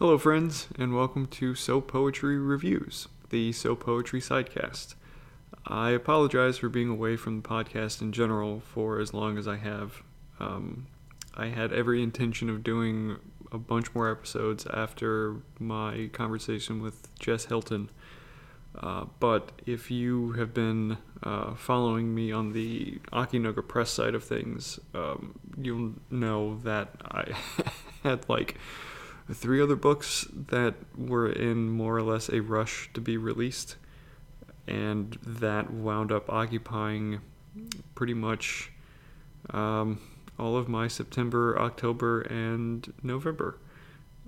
Hello, friends, and welcome to So Poetry Reviews, the So Poetry Sidecast. I apologize for being away from the podcast in general for as long as I have. Um, I had every intention of doing a bunch more episodes after my conversation with Jess Hilton. Uh, but if you have been uh, following me on the Akinoga Press side of things, um, you'll know that I had like three other books that were in more or less a rush to be released, and that wound up occupying pretty much um, all of my September, October, and November.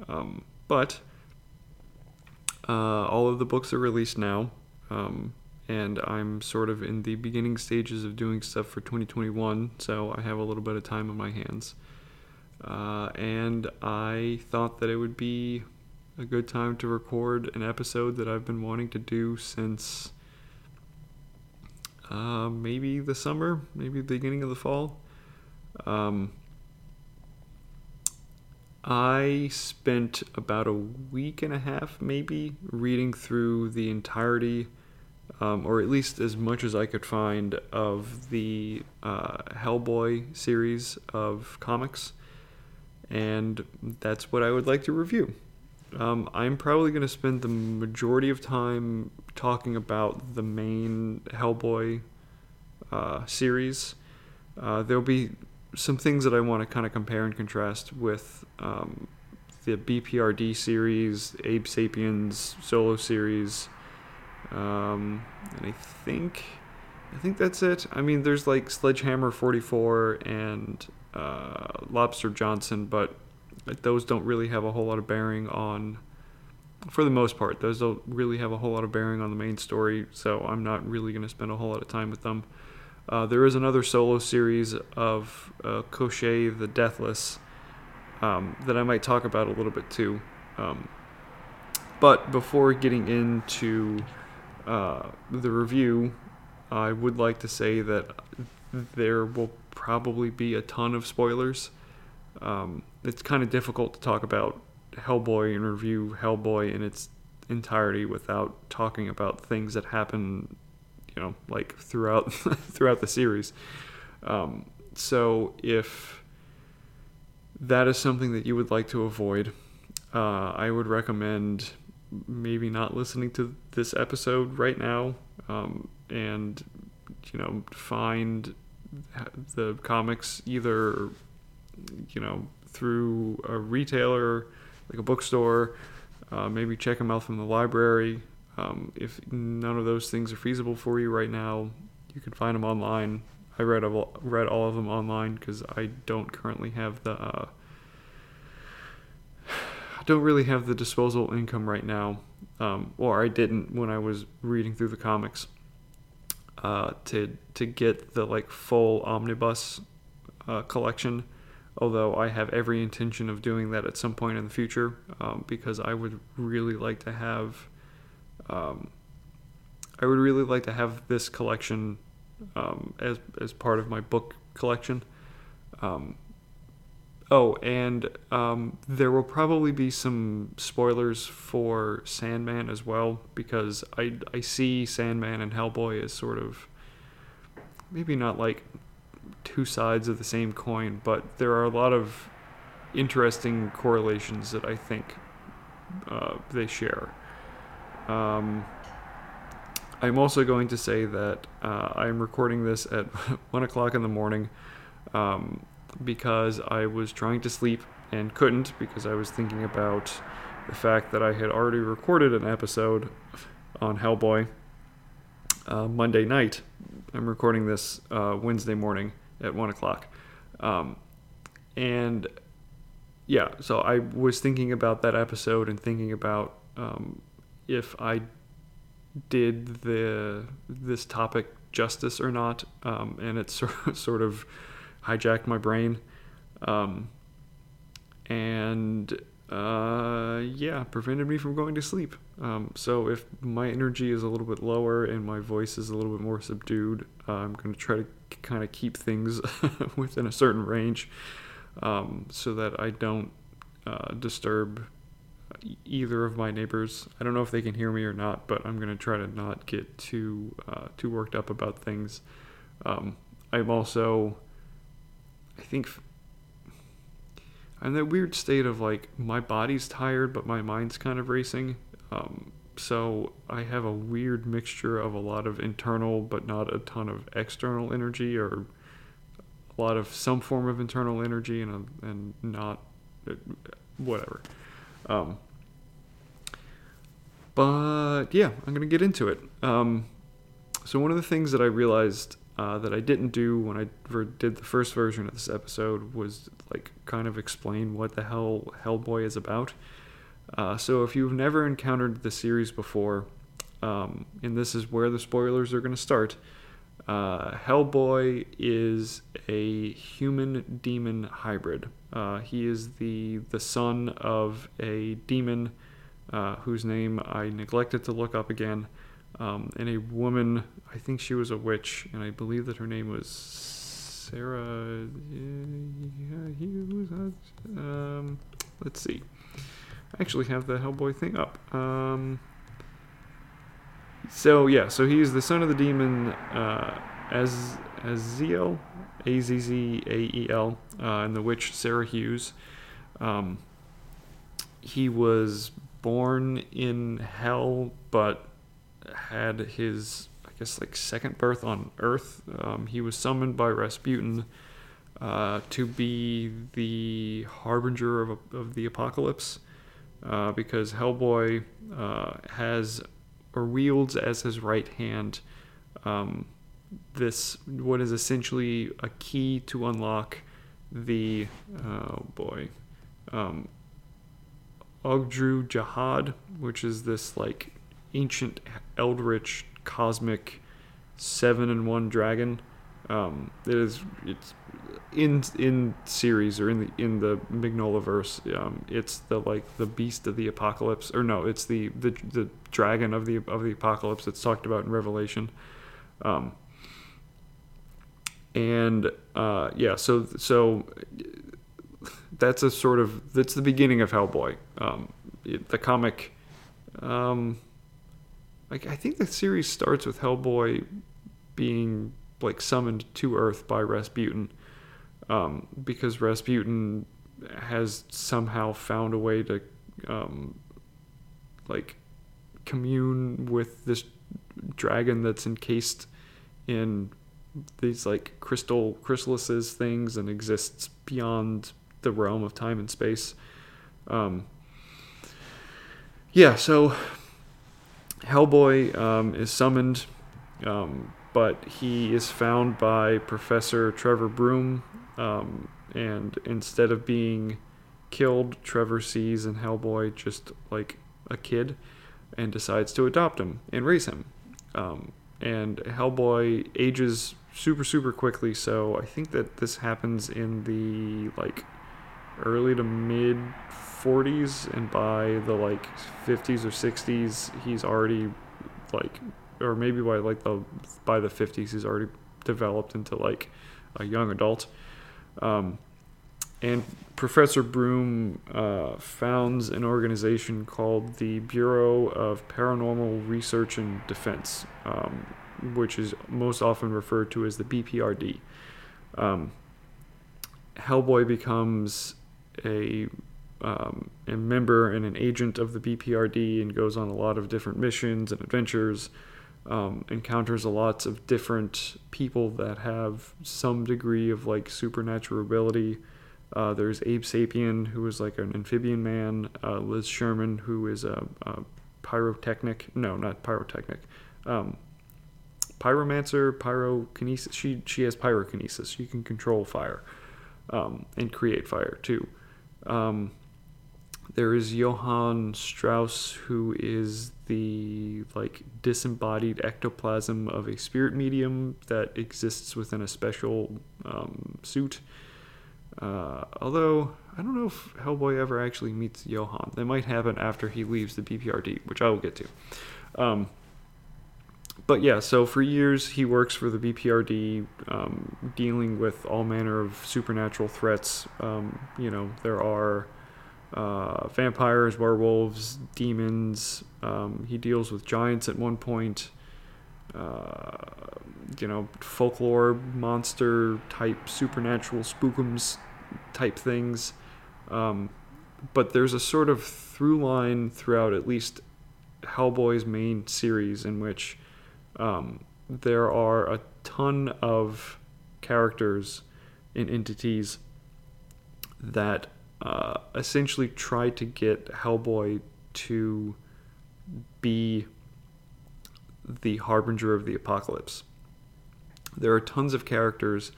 Um, but uh, all of the books are released now, um, and I'm sort of in the beginning stages of doing stuff for 2021, so I have a little bit of time on my hands. Uh, and I thought that it would be a good time to record an episode that I've been wanting to do since uh, maybe the summer, maybe the beginning of the fall. Um, I spent about a week and a half, maybe, reading through the entirety, um, or at least as much as I could find, of the uh, Hellboy series of comics. And that's what I would like to review. Um, I'm probably going to spend the majority of time talking about the main Hellboy uh, series. Uh, there'll be some things that I want to kind of compare and contrast with um, the BPRD series, Abe Sapien's solo series, um, and I think I think that's it. I mean, there's like Sledgehammer 44 and uh, Lobster Johnson, but those don't really have a whole lot of bearing on. For the most part, those don't really have a whole lot of bearing on the main story, so I'm not really going to spend a whole lot of time with them. Uh, there is another solo series of uh, Koshchei the Deathless um, that I might talk about a little bit too. Um, but before getting into uh, the review, I would like to say that there will probably be a ton of spoilers. Um, it's kind of difficult to talk about Hellboy and review Hellboy in its entirety without talking about things that happen you know like throughout throughout the series. Um, so if that is something that you would like to avoid, uh, I would recommend maybe not listening to this episode right now, um, and you know find the comics either you know through a retailer like a bookstore, uh, maybe check them out from the library. Um, if none of those things are feasible for you right now, you can find them online. I read all, read all of them online because I don't currently have the uh, I don't really have the disposable income right now, um, or I didn't when I was reading through the comics. Uh, to to get the like full omnibus uh, collection, although I have every intention of doing that at some point in the future, um, because I would really like to have um, I would really like to have this collection um, as as part of my book collection. Um, oh, and um, there will probably be some spoilers for Sandman as well because I I see Sandman and Hellboy as sort of maybe not like two sides of the same coin, but there are a lot of interesting correlations that I think uh, they share. Um, I'm also going to say that uh, I'm recording this at 1 o'clock in the morning um, because I was trying to sleep and couldn't because I was thinking about the fact that I had already recorded an episode on Hellboy uh, Monday night. I'm recording this uh, Wednesday morning at 1 o'clock. Um, and yeah, so I was thinking about that episode and thinking about um, if I did the this topic justice or not, um, and it sort of hijacked my brain, um, and uh, yeah, prevented me from going to sleep. Um, so if my energy is a little bit lower and my voice is a little bit more subdued, uh, I'm going to try to kind of keep things within a certain range, um, so that I don't uh, disturb either of my neighbors. I don't know if they can hear me or not, but I'm gonna try to not get too uh, too worked up about things. Um, I'm also, I think, I'm in that weird state of like my body's tired, but my mind's kind of racing. Um, so I have a weird mixture of a lot of internal, but not a ton of external energy, or a lot of some form of internal energy and a, and not whatever. Um, but yeah, I'm gonna get into it. Um, so one of the things that I realized uh, that I didn't do when I did the first version of this episode was like kind of explain what the hell Hellboy is about. Uh, so if you've never encountered the series before, um, and this is where the spoilers are going to start, uh, Hellboy is a human demon hybrid. Uh, he is the the son of a demon uh, whose name I neglected to look up again, um, and a woman. I think she was a witch, and I believe that her name was Sarah. Um, let's see. I actually have the Hellboy thing up. Um, so yeah, so he's the son of the demon uh, Az Azzael, A Z Z A E L, uh, and the witch Sarah Hughes. Um, he was born in hell, but had his I guess like second birth on Earth. Um, he was summoned by Rasputin uh, to be the harbinger of, of the apocalypse, uh, because Hellboy uh, has or wields as his right hand um, this what is essentially a key to unlock the oh boy um, Ogdru Jahad, which is this like ancient eldritch cosmic seven and one dragon. Um, it is it's in in series or in the in the Mignolaverse, um, it's the like the beast of the apocalypse, or no, it's the the the dragon of the of the apocalypse that's talked about in Revelation. Um, and uh, yeah, so so that's a sort of that's the beginning of Hellboy. Um, it, the comic, um, like I think the series starts with Hellboy being like summoned to Earth by Rasputin um, because Rasputin has somehow found a way to um, like commune with this dragon that's encased in these like crystal chrysalises things and exists beyond the realm of time and space. Um, yeah, so Hellboy um, is summoned, um, but he is found by Professor Trevor Broom um, and instead of being killed, Trevor sees in Hellboy just like a kid and decides to adopt him and raise him. Um, and Hellboy ages super, super quickly. So I think that this happens in the like early to mid 40s, and by the like 50s or 60s, he's already like, or maybe by like the by the 50s, he's already developed into like a young adult. Um, and Professor Broom uh, founds an organization called the Bureau of Paranormal Research and Defense, um, which is most often referred to as the BPRD. Um, Hellboy becomes a um, a member and an agent of the BPRD and goes on a lot of different missions and adventures um, encounters a lots of different people that have some degree of like supernatural ability. Uh, there's Abe Sapien, who is like an amphibian man. Uh, Liz Sherman, who is a, a, pyrotechnic. No, not pyrotechnic. Um, pyromancer, pyrokinesis. She she has pyrokinesis. She can control fire um, and create fire too. Um, there is Johann Kraus, who is the like disembodied ectoplasm of a spirit medium that exists within a special um, suit. Uh, although I don't know if Hellboy ever actually meets Johann. That might happen after he leaves the BPRD, which I will get to. Um, but yeah, so for years he works for the BPRD, um, dealing with all manner of supernatural threats. Um, you know, there are uh, vampires, werewolves, demons. Um, he deals with giants at one point. Uh, you know, folklore, monster type, supernatural spookums type things. Um, but there's a sort of through line throughout at least Hellboy's main series in which um, there are a ton of characters and entities that uh, essentially try to get Hellboy to be the harbinger of the apocalypse. There are tons of characters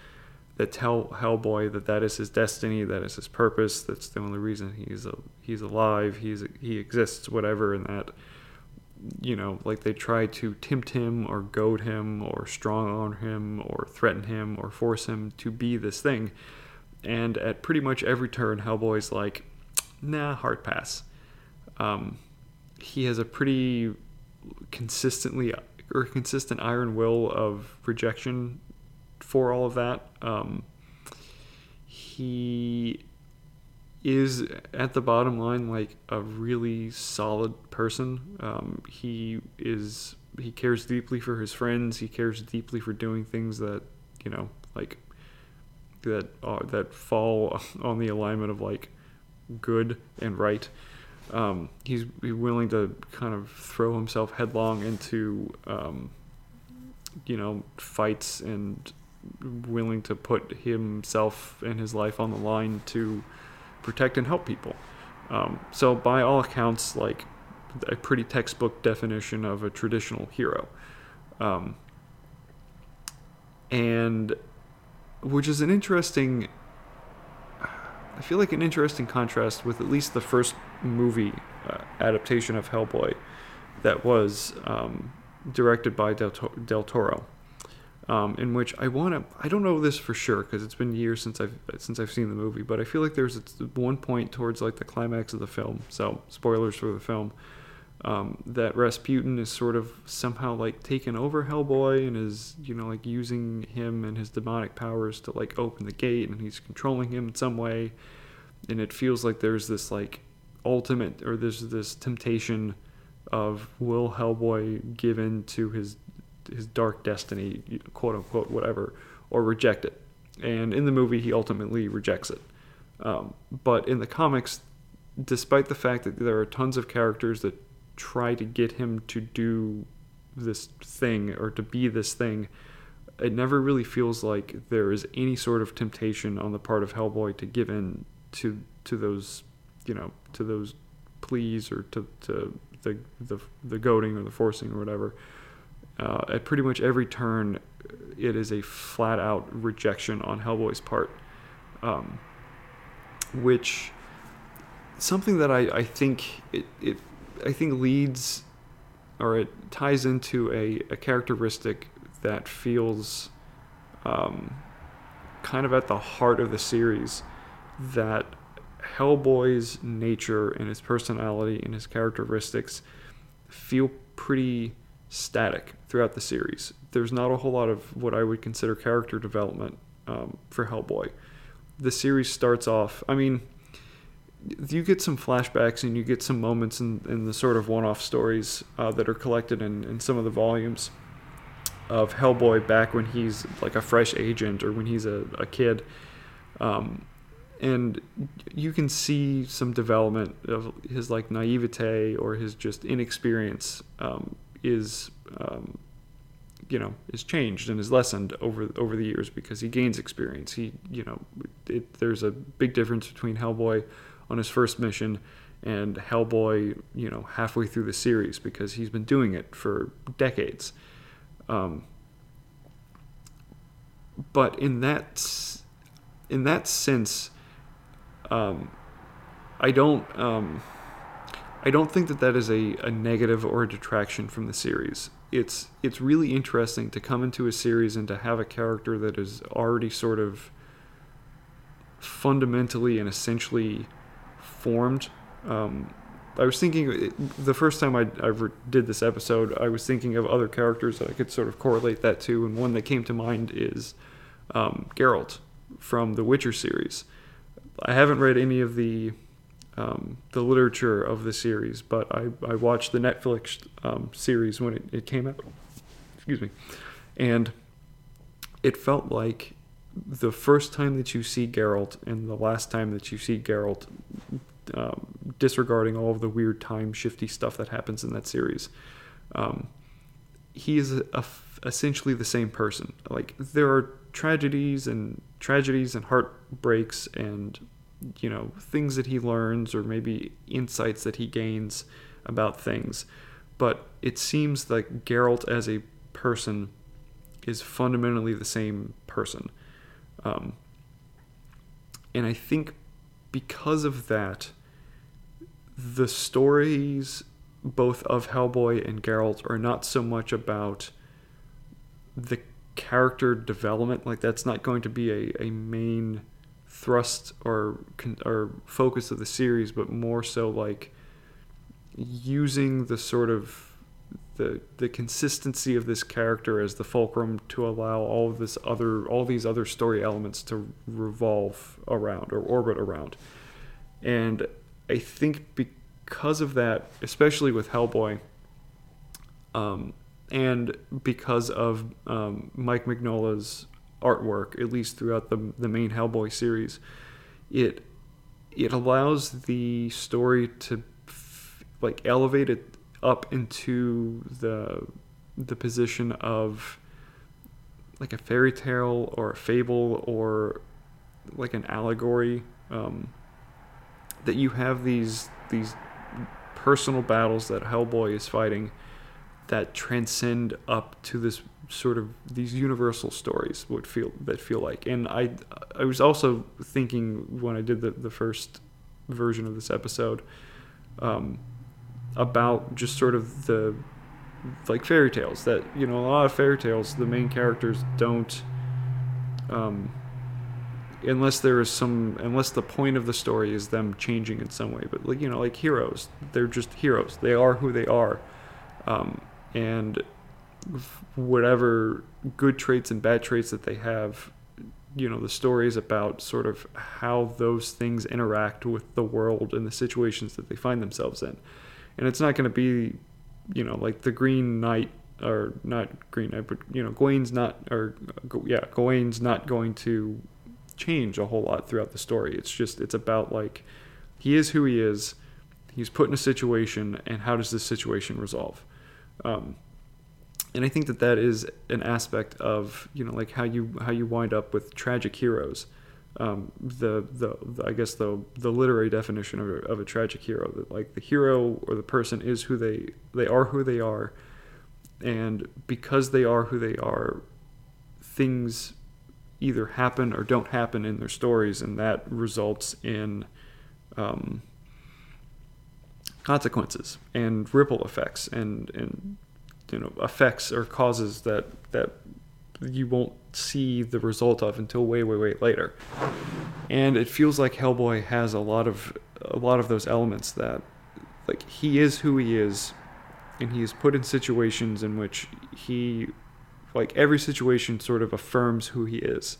that tell Hellboy that that is his destiny, that is his purpose, that's the only reason he's a, he's alive, he's he exists, whatever, and that you know, like they try to tempt him or goad him or strong arm him or threaten him or force him to be this thing. And at pretty much every turn, Hellboy's like, nah, hard pass. Um, he has a pretty consistently or consistent iron will of rejection for all of that. Um, he is at the bottom line like a really solid person. Um, he is he cares deeply for his friends. He cares deeply for doing things that you know like that that fall on the alignment of like good and right. Um, he's willing to kind of throw himself headlong into um, you know fights and willing to put himself and his life on the line to protect and help people. Um, so by all accounts, like a pretty textbook definition of a traditional hero. Um, and which is an interesting I feel like an interesting contrast with at least the first movie uh, adaptation of Hellboy that was um, directed by Del, Del Toro um, in which I want to. I don't know this for sure because it's been years since I've since I've seen the movie, but I feel like there's one point towards like the climax of the film. So spoilers for the film. Um, that Rasputin is sort of somehow like taken over Hellboy and is you know like using him and his demonic powers to like open the gate and he's controlling him in some way, and it feels like there's this like ultimate or there's this temptation of will Hellboy give in to his his dark destiny, quote unquote, whatever, or reject it. And in the movie, he ultimately rejects it. Um, but in the comics, despite the fact that there are tons of characters that try to get him to do this thing or to be this thing, it never really feels like there is any sort of temptation on the part of Hellboy to give in to to those, you know, to those pleas or to, to the, the the goading or the forcing or whatever. Uh, at pretty much every turn, it is a flat out rejection on Hellboy's part, um, which something that I, I think it, it I think leads or it ties into a, a characteristic that feels um, kind of at the heart of the series that Hellboy's nature and his personality and his characteristics feel pretty static throughout the series. There's not a whole lot of what I would consider character development um, for Hellboy. The series starts off, I mean, you get some flashbacks and you get some moments in, in the sort of one off stories uh, that are collected in, in some of the volumes of Hellboy back when he's like a fresh agent or when he's a, a kid. Um, and you can see some development of his like naivete or his just inexperience um, is um, you know is changed and is lessened over over the years because he gains experience. He you know it, there's a big difference between Hellboy on his first mission and Hellboy you know halfway through the series because he's been doing it for decades. Um, but in that in that sense, um, I don't. Um, I don't think that that is a, a negative or a detraction from the series. It's it's really interesting to come into a series and to have a character that is already sort of fundamentally and essentially formed. Um, I was thinking the first time I, I did this episode, I was thinking of other characters that I could sort of correlate that to, and one that came to mind is um, Geralt from the Witcher series. I haven't read any of the um, the literature of the series, but I, I watched the Netflix um, series when it, it came out. Excuse me. And it felt like the first time that you see Geralt and the last time that you see Geralt, um, disregarding all of the weird time shifty stuff that happens in that series, um, he is a, a, essentially the same person. Like there are tragedies and tragedies and heartbreaks and you know things that he learns or maybe insights that he gains about things, but it seems like Geralt as a person is fundamentally the same person. Um, and I think because of that, the stories both of Hellboy and Geralt are not so much about the character development. Like that's not going to be a, a main thrust or or focus of the series, but more so like using the sort of the the consistency of this character as the fulcrum to allow all of this other all these other story elements to revolve around or orbit around. And I think because of that, especially with Hellboy, um, and because of um, Mike Mignola's artwork, at least throughout the the main Hellboy series, it it allows the story to f- like elevate it up into the the position of like a fairy tale or a fable or like an allegory um, that you have these these personal battles that Hellboy is fighting that transcend up to this sort of these universal stories would feel that feel like. And I I was also thinking when I did the, the first version of this episode um, about just sort of the like fairy tales that you know a lot of fairy tales the main characters don't um, unless there is some unless the point of the story is them changing in some way. But like you know like heroes they're just heroes. They are who they are. Um, and whatever good traits and bad traits that they have you know the stories about sort of how those things interact with the world and the situations that they find themselves in and it's not going to be, you know, like the Green Knight or not Green Knight, but you know, Gawain's not or yeah, Gawain's not going to change a whole lot throughout the story. It's just it's about like he is who he is. He's put in a situation, and how does this situation resolve? Um, and I think that that is an aspect of you know like how you how you wind up with tragic heroes. Um, the, the, the I guess the the literary definition of a, of a tragic hero that like the hero or the person is who they they are who they are, and because they are who they are, things either happen or don't happen in their stories, and that results in um, consequences and ripple effects and and you know effects or causes that that you won't see the result of until way, way, way later. And it feels like Hellboy has a lot of a lot of those elements that like he is who he is and he is put in situations in which he like every situation sort of affirms who he is.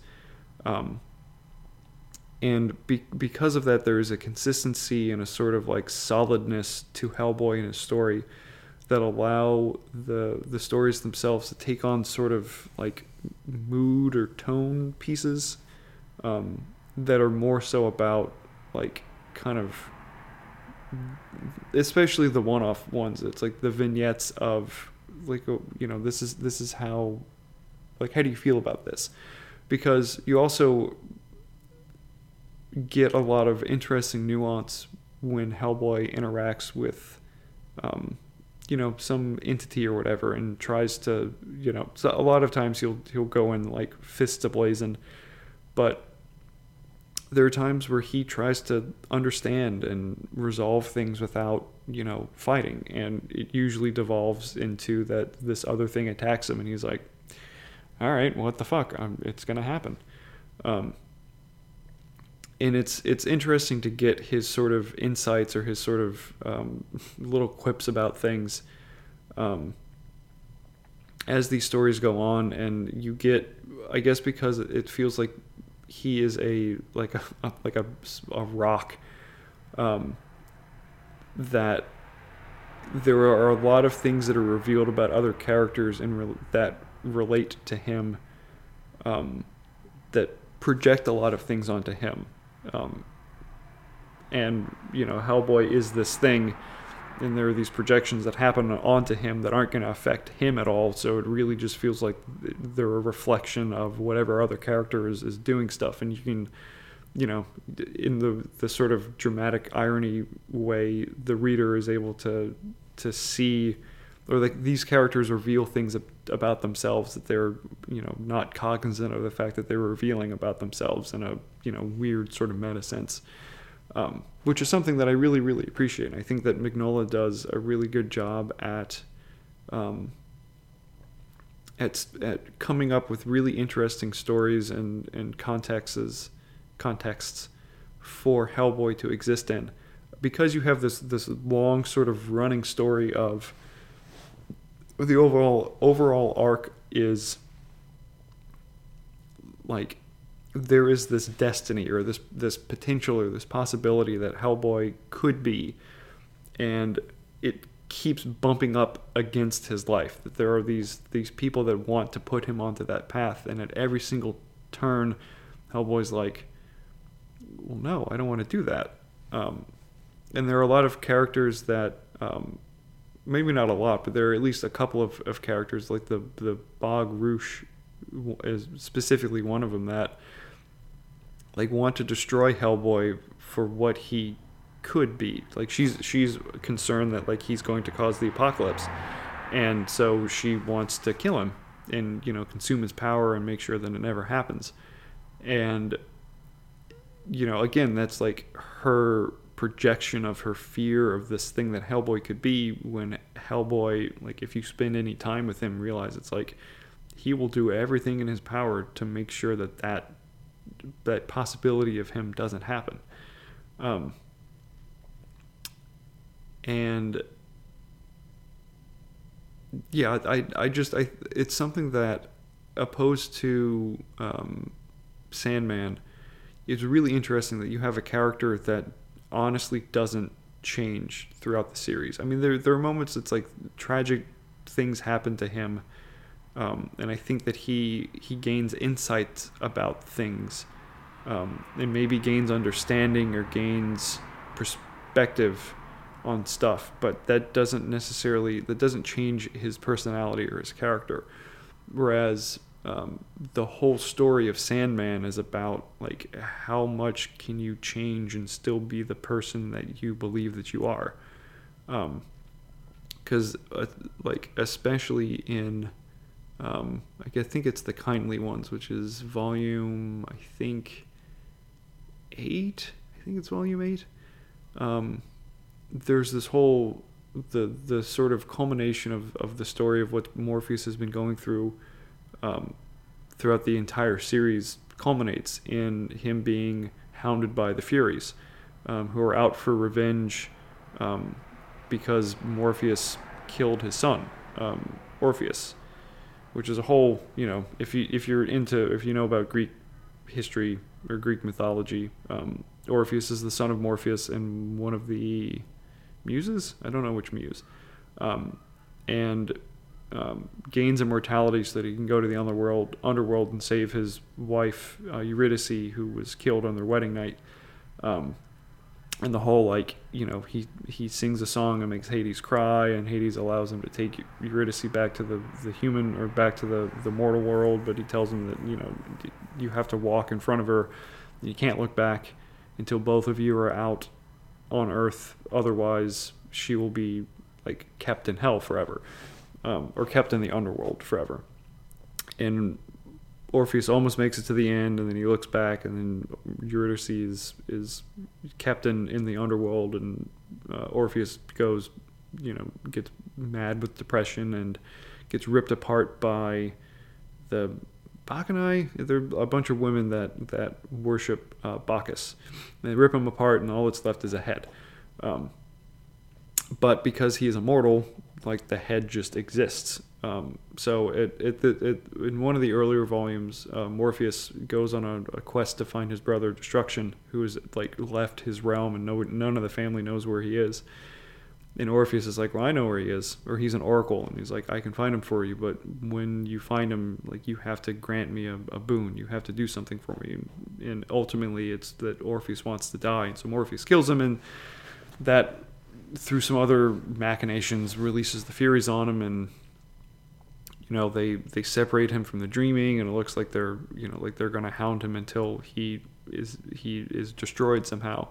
Um, and be- because of that there is a consistency and a sort of like solidness to Hellboy and his story that allow the the stories themselves to take on sort of like mood or tone pieces um, that are more so about like kind of especially the one-off ones. It's like the vignettes of like oh, you know this is this is how like how do you feel about this? Because you also get a lot of interesting nuance when Hellboy interacts with um, you know some entity or whatever and tries to you know so a lot of times he'll he'll go in like fists ablazing. But there are times where he tries to understand and resolve things without you know fighting. And it usually devolves into that this other thing attacks him and he's like all right what the fuck? I'm, it's gonna happen. Um, and it's it's interesting to get his sort of insights or his sort of um, little quips about things um, as these stories go on, and you get, I guess, because it feels like he is a like a like a, a rock. Um, that there are a lot of things that are revealed about other characters and re- that relate to him um, that project a lot of things onto him um, and you know hellboy is this thing and there are these projections that happen onto him that aren't going to affect him at all. So it really just feels like they're a reflection of whatever other character is, is doing stuff, and you can, you know, in the the sort of dramatic irony way, the reader is able to to see, or like these characters reveal things about themselves that they're you know not cognizant of the fact that they're revealing about themselves in a you know weird sort of meta sense um, which is something that I really, really appreciate. I think that Mignola does a really good job at, um, at, at coming up with really interesting stories and, and contexts, contexts for Hellboy to exist in. Because you have this, this long sort of running story of the overall overall arc is like there is this destiny or this this potential or this possibility that Hellboy could be, and it keeps bumping up against his life. That there are these these people that want to put him onto that path, and at every single turn, Hellboy's like, "Well, no, I don't want to do that." Um, and there are a lot of characters that, um, maybe not a lot, but there are at least a couple of, of characters like the the Bog Roosh is specifically one of them that like want to destroy Hellboy for what he could be. Like she's she's concerned that like he's going to cause the apocalypse, and so she wants to kill him and you know consume his power and make sure that it never happens. And you know again that's like her projection of her fear of this thing that Hellboy could be when Hellboy like if you spend any time with him realize it's like he will do everything in his power to make sure that that that possibility of him doesn't happen. Um, and yeah, I, I just, I, it's something that opposed to um, Sandman, it's really interesting that you have a character that honestly doesn't change throughout the series. I mean, there, there are moments that's like tragic things happen to him um, and I think that he he gains insight about things, um, and maybe gains understanding or gains perspective on stuff. But that doesn't necessarily that doesn't change his personality or his character. Whereas um, the whole story of Sandman is about like how much can you change and still be the person that you believe that you are. Because um, uh, like especially in um, I think it's the kindly ones, which is volume, I think, eight. I think it's volume eight. Um, there's this whole the the sort of culmination of, of the story of what Morpheus has been going through um, throughout the entire series culminates in him being hounded by the Furies, um, who are out for revenge um, because Morpheus killed his son, um, Orpheus which is a whole you know if you if you're into if you know about Greek history or Greek mythology, um, Orpheus is the son of Morpheus and one of the muses. I don't know which muse, um, and um, gains immortality so that he can go to the underworld underworld and save his wife uh, Eurydice, who was killed on their wedding night. Um, and the whole like you know he he sings a song and makes Hades cry and Hades allows him to take Eurydice back to the the human or back to the the mortal world but he tells him that you know you have to walk in front of her. You can't look back until both of you are out on earth. Otherwise she will be like kept in hell forever um, or kept in the underworld forever and Orpheus almost makes it to the end, and then he looks back, and then Eurydice is, is kept in, in the underworld, and uh, Orpheus goes, you know, gets mad with depression and gets ripped apart by the Bacchanae. There are a bunch of women that that worship uh, Bacchus. They rip him apart, and all that's left is a head. Um, but because he is immortal, like the head just exists. Um, so it, it, it, in one of the earlier volumes, uh, Morpheus goes on a, a, quest to find his brother Destruction, who has like left his realm and no, none of the family knows where he is. and Orpheus is like, well, I know where he is, or he's an oracle, and he's like, I can find him for you, but when you find him, like you have to grant me a, a boon, you have to do something for me, and ultimately it's that Orpheus wants to die, and so Morpheus kills him, and that through some other machinations releases the Furies on him, and you know they they separate him from the dreaming, and it looks like they're you know like they're gonna hound him until he is he is destroyed somehow.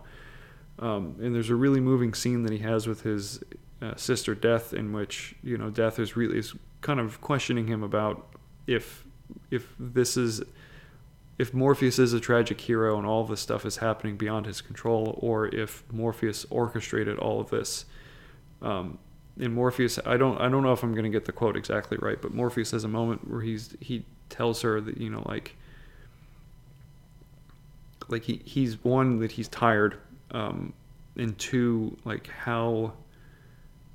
Um, and there's a really moving scene that he has with his uh, sister Death, in which you know Death is really is kind of questioning him about if if this is if Morpheus is a tragic hero and all this stuff is happening beyond his control, or if Morpheus orchestrated all of this. Um, in Morpheus, I don't I don't know if I'm going to get the quote exactly right, but Morpheus has a moment where he's he tells her that you know like like he he's one that he's tired um, and two, like how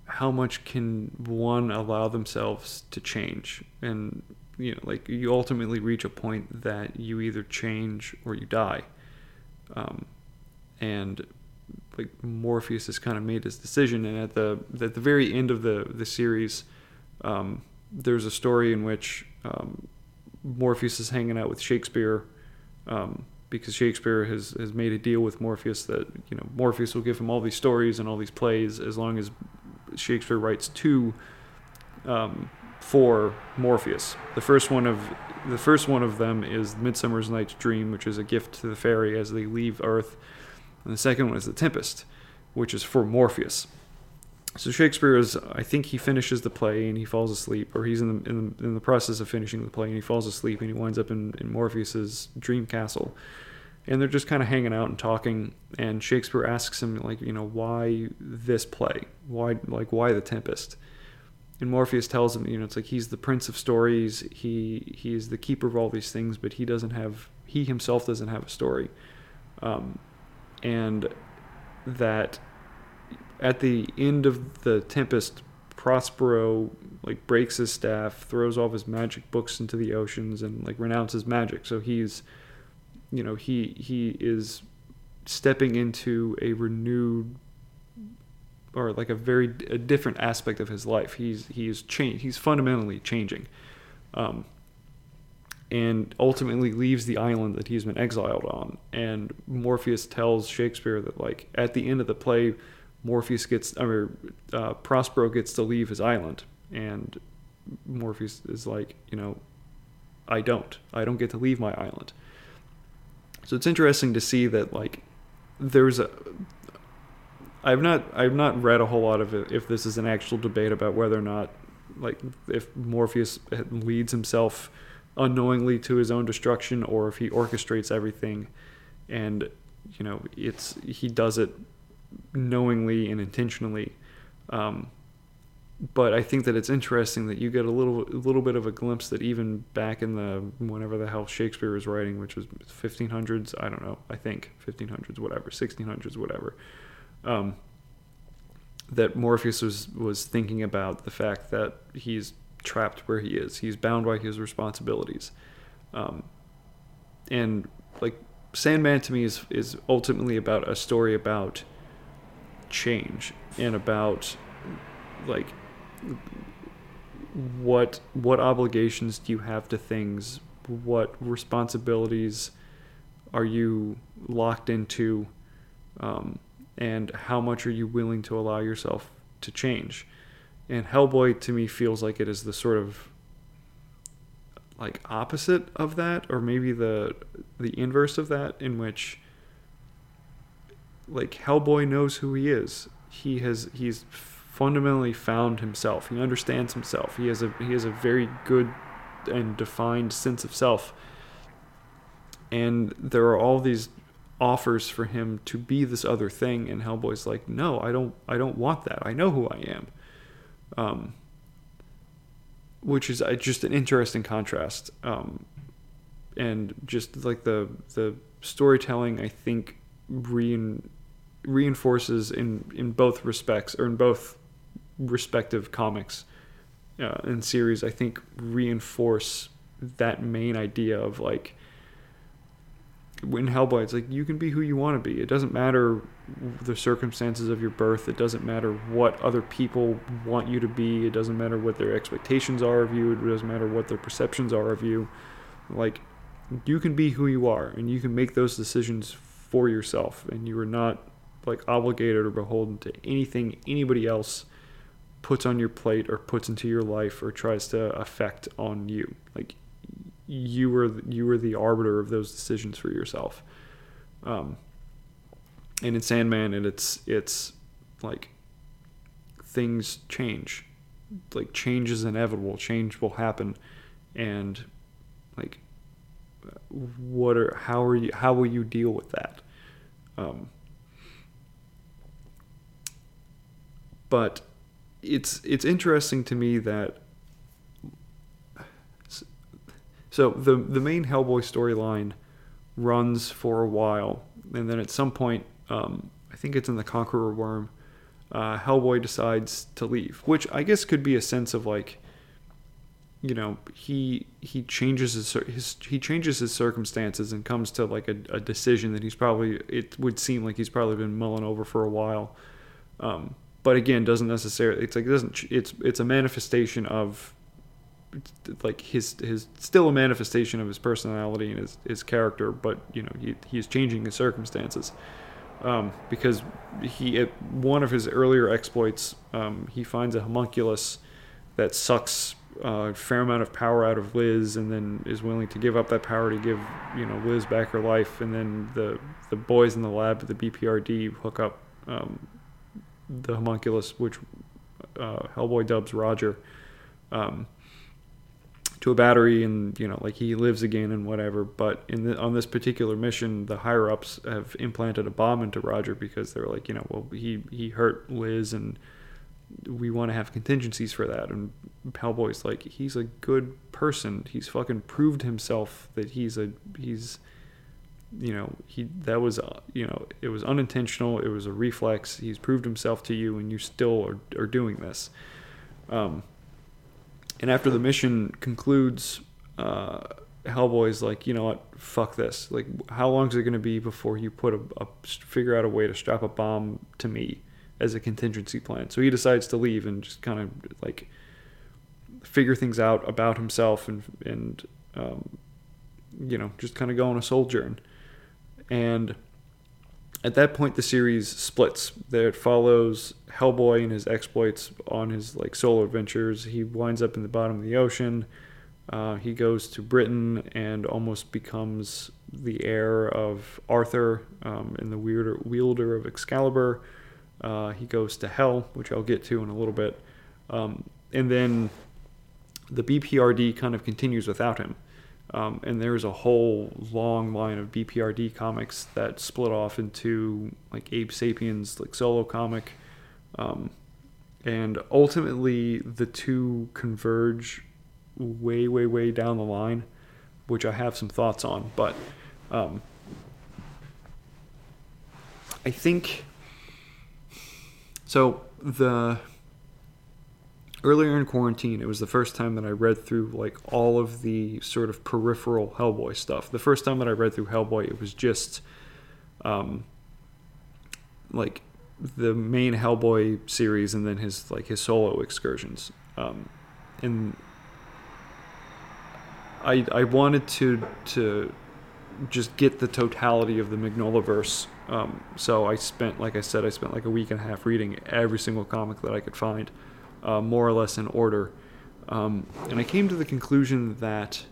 how much can one allow themselves to change and you know like you ultimately reach a point that you either change or you die. Um, and like morpheus has kind of made his decision and at the at the very end of the the series um, there's a story in which um, morpheus is hanging out with shakespeare um, because Shakespeare has, has made a deal with Morpheus that you know Morpheus will give him all these stories and all these plays as long as Shakespeare writes two um, for Morpheus. The first one of the first one of them is Midsummer's Night's Dream, which is a gift to the fairy as they leave Earth, and the second one is The Tempest, which is for Morpheus. So Shakespeare is, I think he finishes the play and he falls asleep, or he's in the, in the, in the process of finishing the play and he falls asleep and he winds up in, in Morpheus's dream castle. And they're just kind of hanging out and talking. And Shakespeare asks him, like, you know, why this play? Why, like, why the Tempest? And Morpheus tells him, you know, it's like he's the prince of stories. He he's the keeper of all these things, but he doesn't have, he himself doesn't have a story. Um, and that at the end of the Tempest, Prospero like breaks his staff, throws all his magic books into the oceans, and like renounces magic. So he's, you know, he he is stepping into a renewed or like a very a different aspect of his life. He's he's changed. He's fundamentally changing, um, and ultimately leaves the island that he's been exiled on. And Morpheus tells Shakespeare that like at the end of the play, Morpheus gets, I mean, uh, Prospero gets to leave his island, and Morpheus is like, you know, I don't, I don't get to leave my island. So it's interesting to see that like there's a. I've not I've not read a whole lot of it if this is an actual debate about whether or not like if Morpheus leads himself unknowingly to his own destruction or if he orchestrates everything and you know it's he does it knowingly and intentionally. Um, but I think that it's interesting that you get a little a little bit of a glimpse that even back in the whenever the hell Shakespeare was writing, which was 1500s, I don't know, I think 1500s, whatever, 1600s, whatever. Um, that Morpheus was was thinking about the fact that he's trapped where he is. He's bound by his responsibilities, um, and like Sandman to me is is ultimately about a story about change and about like what what obligations do you have to things? What responsibilities are you locked into? Um, and how much are you willing to allow yourself to change and hellboy to me feels like it is the sort of like opposite of that or maybe the the inverse of that in which like Hellboy knows who he is. He has he's fundamentally found himself. He understands himself. He has a he has a very good and defined sense of self. And there are all these offers for him to be this other thing and Hellboy's like, "No, I don't I don't want that. I know who I am." Um which is uh, just an interesting contrast. Um and just like the the storytelling I think rein, reinforces in in both respects or in both respective comics uh, and series. I think reinforce that main idea of like in Hellboy, it's like you can be who you want to be. It doesn't matter the circumstances of your birth. It doesn't matter what other people want you to be. It doesn't matter what their expectations are of you. It doesn't matter what their perceptions are of you. Like you can be who you are, and you can make those decisions for yourself, and you are not like obligated or beholden to anything anybody else puts on your plate or puts into your life or tries to affect on you. Like you were you were the arbiter of those decisions for yourself. Um, and in Sandman, and it's it's like things change, like change is inevitable. Change will happen, and like what are how are you how will you deal with that? Um, but it's it's interesting to me that so the the main Hellboy storyline runs for a while, and then at some point, um, I think it's in the Conqueror Worm, uh, Hellboy decides to leave, which I guess could be a sense of like, you know, he he changes his, his he changes his circumstances and comes to like a, a decision that he's probably it would seem like he's probably been mulling over for a while. Um, but again, doesn't necessarily. It's like it doesn't. It's it's a manifestation of like his his still a manifestation of his personality and his his character, but you know he he's changing his circumstances. Um, because he at one of his earlier exploits, um, he finds a homunculus that sucks a fair amount of power out of Liz, and then is willing to give up that power to give you know Liz back her life, and then the the boys in the lab at the BPRD hook up um, the homunculus, which uh, Hellboy dubs Roger, um, to a battery, and you know, like he lives again and whatever. But in the, on this particular mission, the higher ups have implanted a bomb into Roger because they're like, you know, well, he he hurt Liz, and we want to have contingencies for that. And Hellboy's like, he's a good person. He's fucking proved himself that he's a he's you know he that was uh, you know it was unintentional it was a reflex he's proved himself to you and you still are, are doing this um, and after the mission concludes uh, hellboy's like you know what? Fuck this. Like how long is it going to be before you put a, a figure out a way to strap a bomb to me as a contingency plan? So he decides to leave and just kind of like figure things out about himself and and um, you know just kind of go on a sojourn and at that point the series splits. There it follows hellboy and his exploits on his like solo adventures. He winds up in the bottom of the ocean. Uh, he goes to britain and almost becomes the heir of arthur um, and the weirder wielder of excalibur. Uh, he goes to hell which i'll get to in a little bit. Um, and then the bprd kind of continues without him um, and there's a whole long line of BPRD comics that split off into like Abe Sapien's, like solo comic. Um, and ultimately, the two converge way, way, way down the line, which I have some thoughts on. But um, I think so. The earlier in quarantine, it was the first time that I read through like all of the sort of peripheral Hellboy stuff. The first time that I read through Hellboy, it was just um, like the main Hellboy series and then his like his solo excursions. Um, and I I wanted to to just get the totality of the Mignolaverse. Um, so I spent, like I said, I spent like a week and a half reading every single comic that I could find uh, more or less in order. Um, and I came to the conclusion that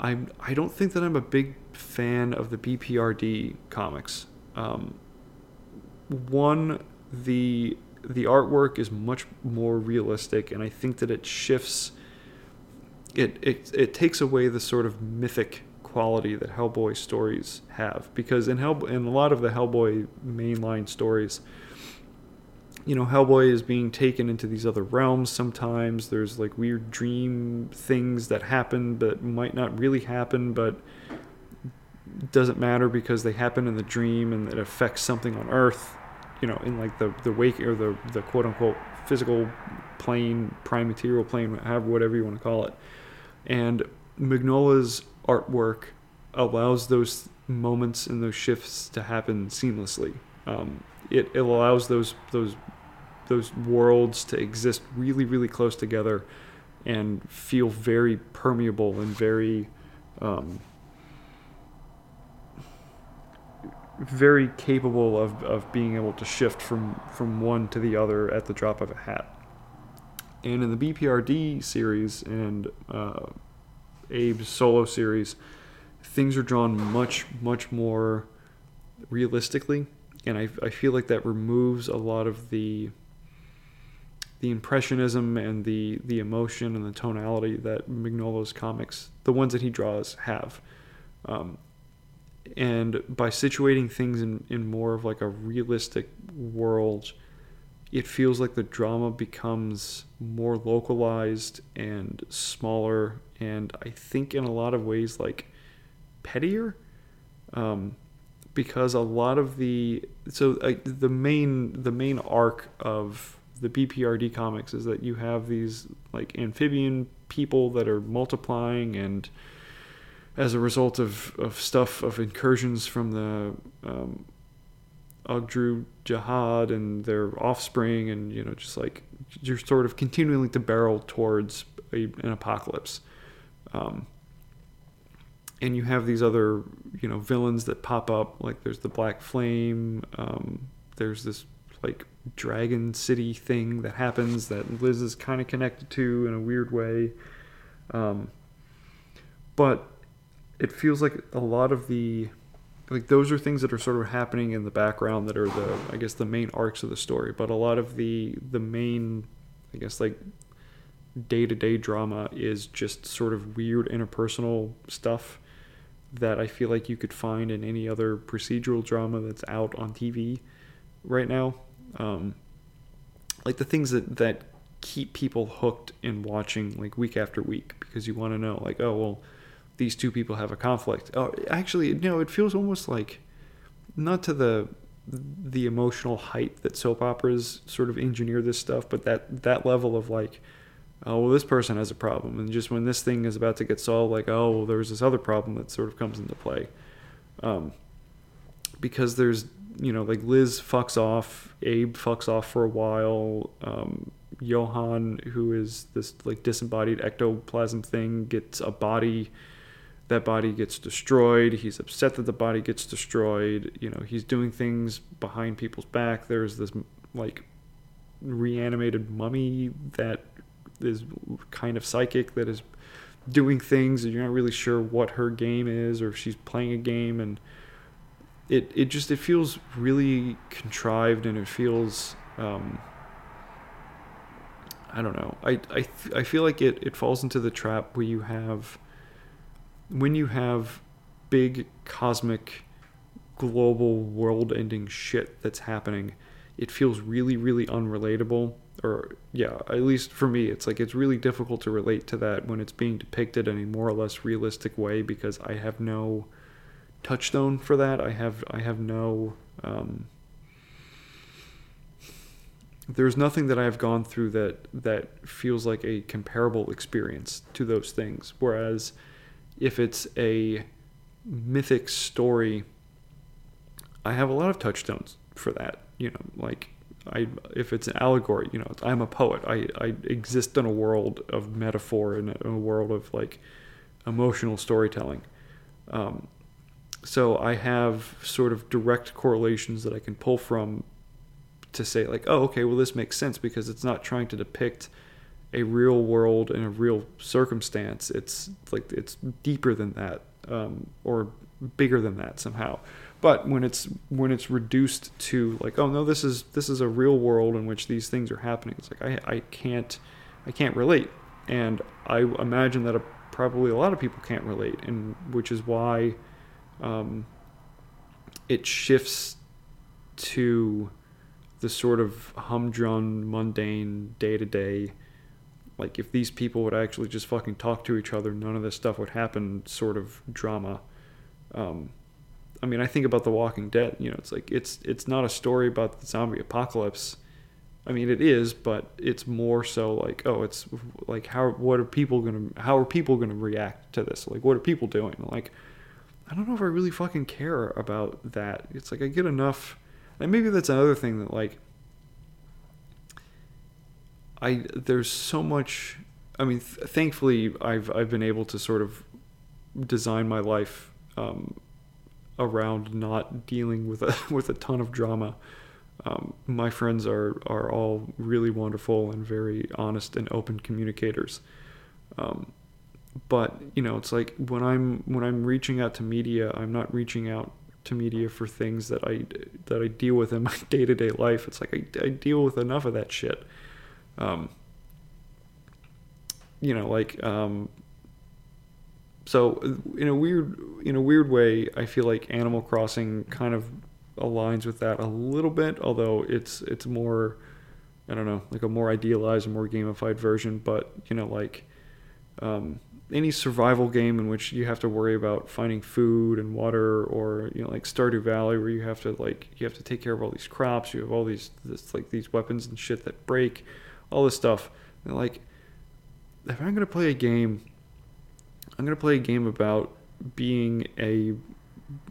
I'm, I don't think that I'm a big fan of the BPRD comics. Um, one, the the artwork is much more realistic, and I think that it shifts. It, it it takes away the sort of mythic quality that Hellboy stories have because in Hell in a lot of the Hellboy mainline stories, you know, Hellboy is being taken into these other realms sometimes. There's like weird dream things that happen but might not really happen, but doesn't matter because they happen in the dream and it affects something on Earth, you know, in like the, the wake or the, the quote unquote physical plane, prime material plane, however, whatever you want to call it. And Mignola's artwork allows those moments and those shifts to happen seamlessly. Um, it, it allows those those those worlds to exist really really close together and feel very permeable and very um, very capable of, of being able to shift from, from one to the other at the drop of a hat. And in the BPRD series and uh, Abe's solo series, things are drawn much, much more realistically. And I, I feel like that removes a lot of the the impressionism and the the emotion and the tonality that Mignola's comics, the ones that he draws, have. Um, and by situating things in, in more of like a realistic world it feels like the drama becomes more localized and smaller and i think in a lot of ways like pettier um, because a lot of the so like the main the main arc of the bprd comics is that you have these like amphibian people that are multiplying and as a result of, of stuff of incursions from the um, Ogdru Jahad and their offspring, and you know, just like you're sort of continuing to barrel towards a, an apocalypse. Um, and you have these other, you know, villains that pop up. Like there's the Black Flame. Um, there's this like Dragon City thing that happens that Liz is kind of connected to in a weird way. Um, but it feels like a lot of the like those are things that are sort of happening in the background that are the I guess the main arcs of the story, but a lot of the the main I guess like day-to-day drama is just sort of weird interpersonal stuff that I feel like you could find in any other procedural drama that's out on TV right now. Um, like the things that that keep people hooked in watching like week after week because you want to know like oh well these two people have a conflict. Oh, actually, you know, it feels almost like not to the the emotional height that soap operas sort of engineer this stuff, but that that level of like, oh well, this person has a problem, and just when this thing is about to get solved, like oh well, there's this other problem that sort of comes into play, um, because there's you know like Liz fucks off, Abe fucks off for a while, um, Johann, who is this like disembodied ectoplasm thing, gets a body that body gets destroyed. He's upset that the body gets destroyed. You know, he's doing things behind people's back. There's this like reanimated mummy that is kind of psychic that is doing things and you're not really sure what her game is or if she's playing a game and it it just it feels really contrived and it feels um, I don't know. I I I feel like it it falls into the trap where you have when you have big cosmic global world ending shit that's happening it feels really really unrelatable or yeah at least for me it's like it's really difficult to relate to that when it's being depicted in a more or less realistic way because i have no touchstone for that i have i have no um, there's nothing that i've gone through that that feels like a comparable experience to those things whereas if it's a mythic story, I have a lot of touchstones for that. You know, like I if it's an allegory, you know, I'm a poet. I, I exist in a world of metaphor and a, world of like emotional storytelling. Um, so I have sort of direct correlations that I can pull from to say like, oh, okay, well this makes sense because it's not trying to depict a real world and a real circumstance. It's like it's deeper than that, um, or bigger than that somehow. But when it's when it's reduced to like, oh no, this is this is a real world in which these things are happening. It's like I I can't I can't relate, and I imagine that a, probably a lot of people can't relate, and which is why um, it shifts to the sort of humdrum, mundane, day to day like if these people would actually just fucking talk to each other, none of this stuff would happen. Sort of drama. Um, I mean, I think about The Walking Dead. You know, it's like it's it's not a story about the zombie apocalypse. I mean, it is, but it's more so like, oh, it's like how what are people gonna how are people gonna react to this? Like, what are people doing? Like, I don't know if I really fucking care about that. It's like I get enough, and maybe that's another thing that like I there's so much. I mean, th- thankfully, I've I've been able to sort of design my life um, around not dealing with a with a ton of drama. Um, my friends are are all really wonderful and very honest and open communicators. Um, but you know, it's like when I'm when I'm reaching out to media, I'm not reaching out to media for things that I that I deal with in my day to day life. It's like I, I deal with enough of that shit. Um, you know, like um, so in a weird in a weird way, I feel like Animal Crossing kind of aligns with that a little bit, although it's it's more I don't know, like a more idealized, more gamified version. But you know, like um, any survival game in which you have to worry about finding food and water, or you know, like Stardew Valley, where you have to like you have to take care of all these crops, you have all these this, like these weapons and shit that break all this stuff. And like, if I'm gonna play a game, I'm gonna play a game about being a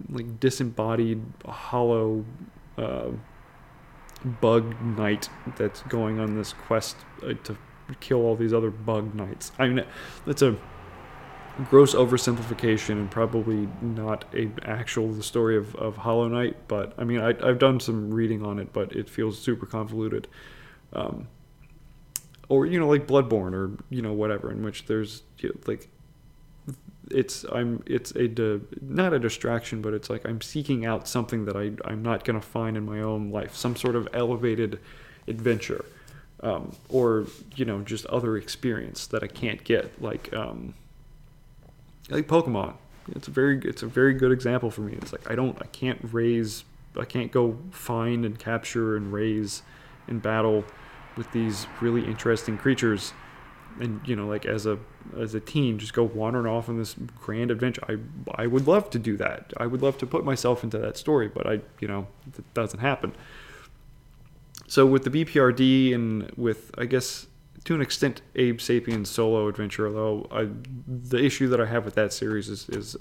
like disembodied, hollow uh, bug knight that's going on this quest uh, to kill all these other bug knights. I mean, that's a gross oversimplification and probably not a actual the story of, of Hollow Knight, but I mean I, I've done some reading on it, but it feels super convoluted. Um, or you know like Bloodborne or you know whatever in which there's you know, like it's I'm it's a not a distraction but it's like I'm seeking out something that I I'm not gonna find in my own life some sort of elevated adventure um, or you know just other experience that I can't get like um, like Pokemon. It's a very it's a very good example for me. It's like I don't I can't raise I can't go find and capture and raise and battle with these really interesting creatures. And you know like as a as a teen just go wandering off on this grand adventure. I i would love to do that. I would love to put myself into that story but i you know it doesn't happen. So with the bprd and with i guess to an extent abe sapien's solo adventure although I, the issue that i have with that series is is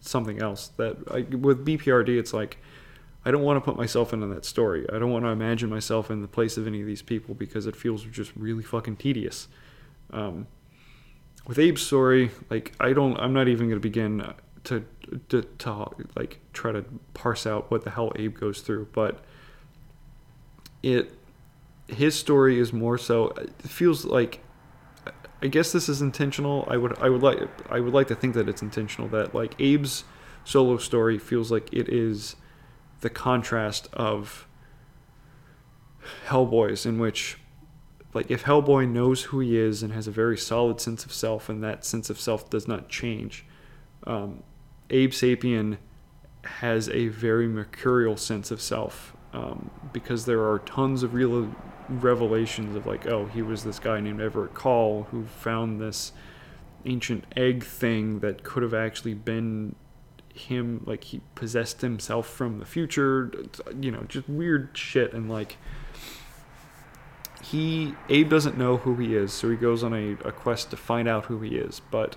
something else that I, with bprd it's like I don't want to put myself into that story. I don't want to imagine myself in the place of any of these people because it feels just really fucking tedious. Um, with Abe's story, like I don't, I'm not even going to begin to, to to like try to parse out what the hell Abe goes through, but it his story is more so. It feels like I guess this is intentional. I would I would like I would like to think that it's intentional that like Abe's solo story feels like it is the contrast of Hellboy's, in which, like, if Hellboy knows who he is and has a very solid sense of self, and that sense of self does not change, um, Abe Sapien has a very mercurial sense of self um, because there are tons of real revelations of like, oh, he was this guy named Everett Caul who found this ancient egg thing that could have actually been him like he possessed himself from the future you know just weird shit. And like he abe doesn't know who he is so he goes on a, a quest to find out who he is. But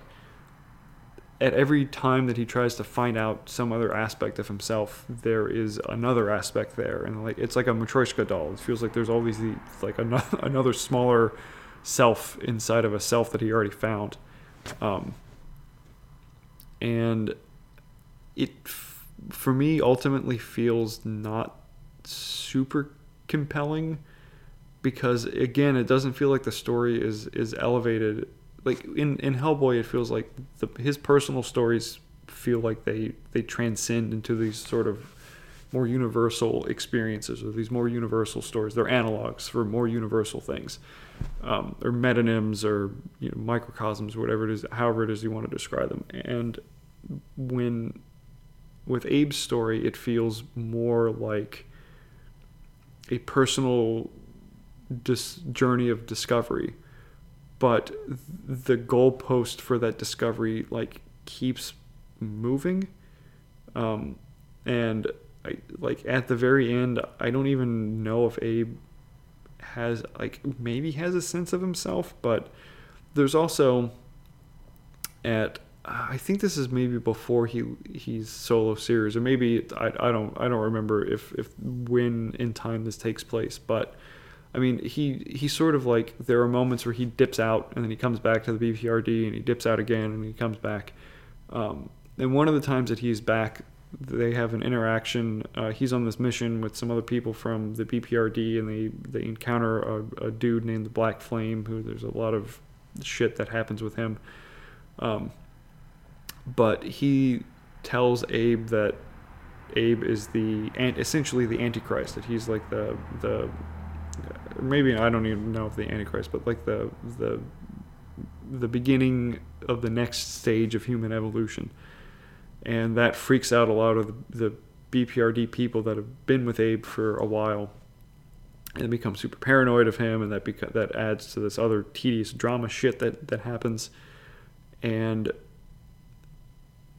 at every time that he tries to find out some other aspect of himself there is another aspect there. And like it's like a matryoshka doll. It feels like there's always the like another, another smaller self inside of a self that he already found. Um, and it for me ultimately feels not super compelling because again it doesn't feel like the story is is elevated like in in Hellboy it feels like the, his personal stories feel like they they transcend into these sort of more universal experiences or these more universal stories. They're analogs for more universal things. Um, or metonyms or you know, microcosms whatever it is however it is you want to describe them. And when with Abe's story, it feels more like a personal dis- journey of discovery, but the goalpost for that discovery like keeps moving, um, and I, like at the very end, I don't even know if Abe has like maybe has a sense of himself, but there's also at I think this is maybe before he he's solo series, or maybe I, I don't I don't remember if if when in time this takes place, but I mean he he sort of like there are moments where he dips out and then he comes back to the BPRD and he dips out again and he comes back. Um, and one of the times that he's back, they have an interaction. Uh, he's on this mission with some other people from the BPRD, and they they encounter a, a dude named the Black Flame, who there's a lot of shit that happens with him. Um, but he tells Abe that Abe is the essentially the Antichrist. That he's like the the maybe I don't even know if the Antichrist, but like the the the beginning of the next stage of human evolution, and that freaks out a lot of the, the BPRD people that have been with Abe for a while, and become super paranoid of him, and that beca- that adds to this other tedious drama shit that that happens, and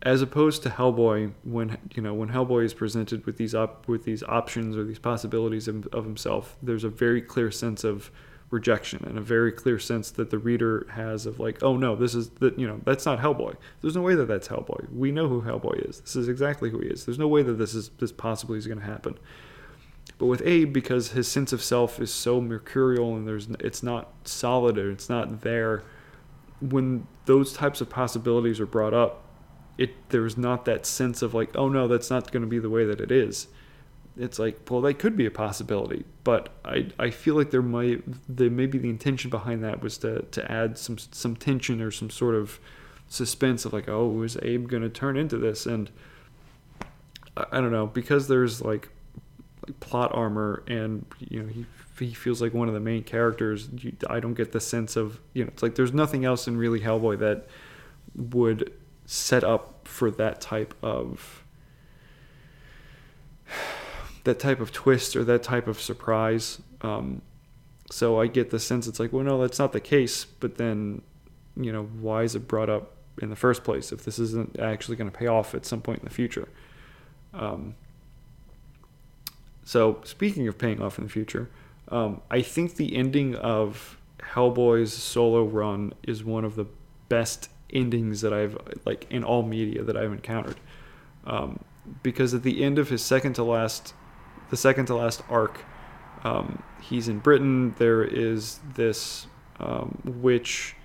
as opposed to Hellboy, when you know when Hellboy is presented with these op- with these options or these possibilities of, of, himself, there's a very clear sense of rejection and a very clear sense that the reader has of like, oh no, this is that you know that's not Hellboy. There's no way that that's Hellboy. We know who Hellboy is. This is exactly who he is. There's no way that this is this possibly is going to happen. But with Abe, because his sense of self is so mercurial and there's it's not solid or it's not there, when those types of possibilities are brought up it there's not that sense of like, oh no, that's not going to be the way that it is. It's like, well, that could be a possibility, but I I feel like there might there maybe the intention behind that was to to add some some tension or some sort of suspense of like, oh, is Abe going to turn into this? And I, I don't know because there's like, like plot armor and you know he he feels like one of the main characters. I don't get the sense of you know it's like there's nothing else in really Hellboy that would set up for that type of that type of twist or that type of surprise. Um, so I get the sense it's like, well, no, that's not the case. But then, you know, why is it brought up in the first place if this isn't actually going to pay off at some point in the future? Um, so speaking of paying off in the future, um, I think the ending of Hellboy's solo run is one of the best endings that I've like in all media that I've encountered. Um, because at the end of his second to last, the second to last arc, um, he's in Britain. There is this um, witch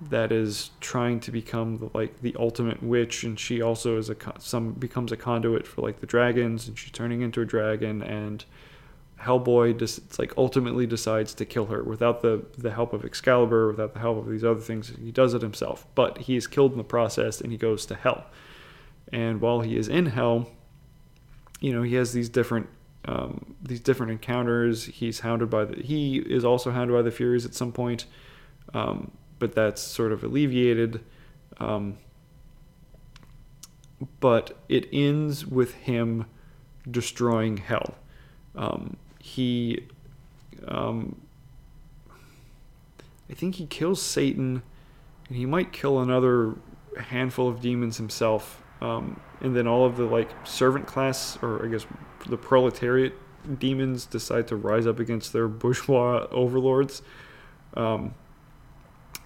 that is trying to become the, like the ultimate witch, and she also is a some becomes a conduit for like the dragons, and she's turning into a dragon and Hellboy just like ultimately decides to kill her without the the help of Excalibur, without the help of these other things. He does it himself, but he is killed in the process, and he goes to hell. And while he is in hell, you know he has these different um, these different encounters. He's hounded by the he is also hounded by the Furies at some point, um, but that's sort of alleviated. Um, but it ends with him destroying hell. Um, he um, I think he kills Satan and he might kill another handful of demons himself. Um, and then all of the like servant class or I guess the proletariat demons decide to rise up against their bourgeois overlords. Um,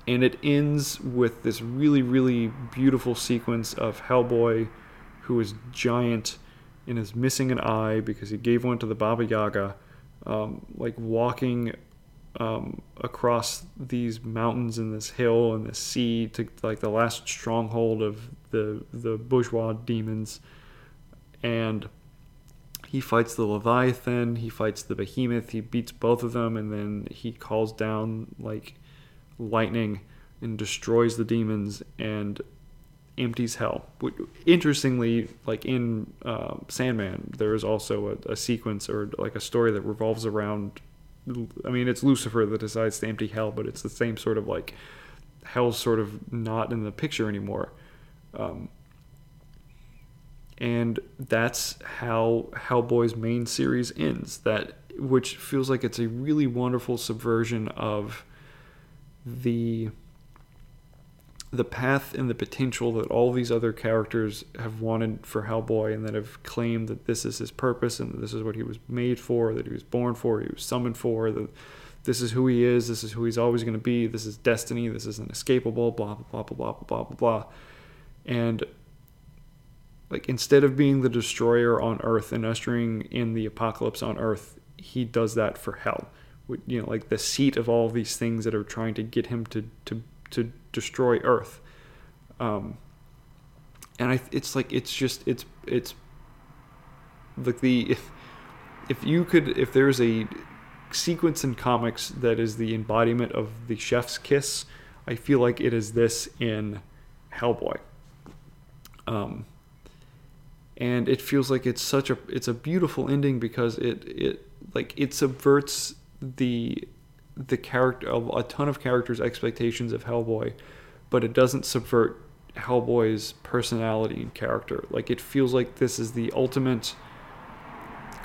and it ends with this really, really beautiful sequence of Hellboy, who is giant and is missing an eye because he gave one to the Baba Yaga um, like walking um, across these mountains and this hill and this sea to like the last stronghold of the the bourgeois demons, and he fights the leviathan, he fights the behemoth, he beats both of them, and then he calls down like lightning and destroys the demons. And empties hell. Interestingly, like in uh, Sandman, there is also a, a, sequence or like a story that revolves around. I mean, it's Lucifer that decides to empty hell, but it's the same sort of like hell's sort of not in the picture anymore. Um, and that's how Hellboy's main series ends. That which feels like it's a really wonderful subversion of the the path and the potential that all these other characters have wanted for Hellboy and that have claimed that this is his purpose and that this is what he was made for, that he was born for, he was summoned for, that this is who he is, this is who he's always going to be, this is destiny, this is inescapable, blah, blah, blah, blah, blah, blah, blah, blah. and like instead of being the destroyer on Earth and ushering in the apocalypse on Earth, he does that for Hell. You know, like the seat of all these things that are trying to get him to to to destroy Earth. Um, and I, it's like it's just it's it's like the if if you could if there's a sequence in comics that is the embodiment of the chef's kiss, I feel like it is this in Hellboy. Um, and it feels like it's such a it's a beautiful ending because it it like it subverts the the character of a ton of characters expectations of Hellboy, but it doesn't subvert Hellboy's personality and character. Like it feels like this is the ultimate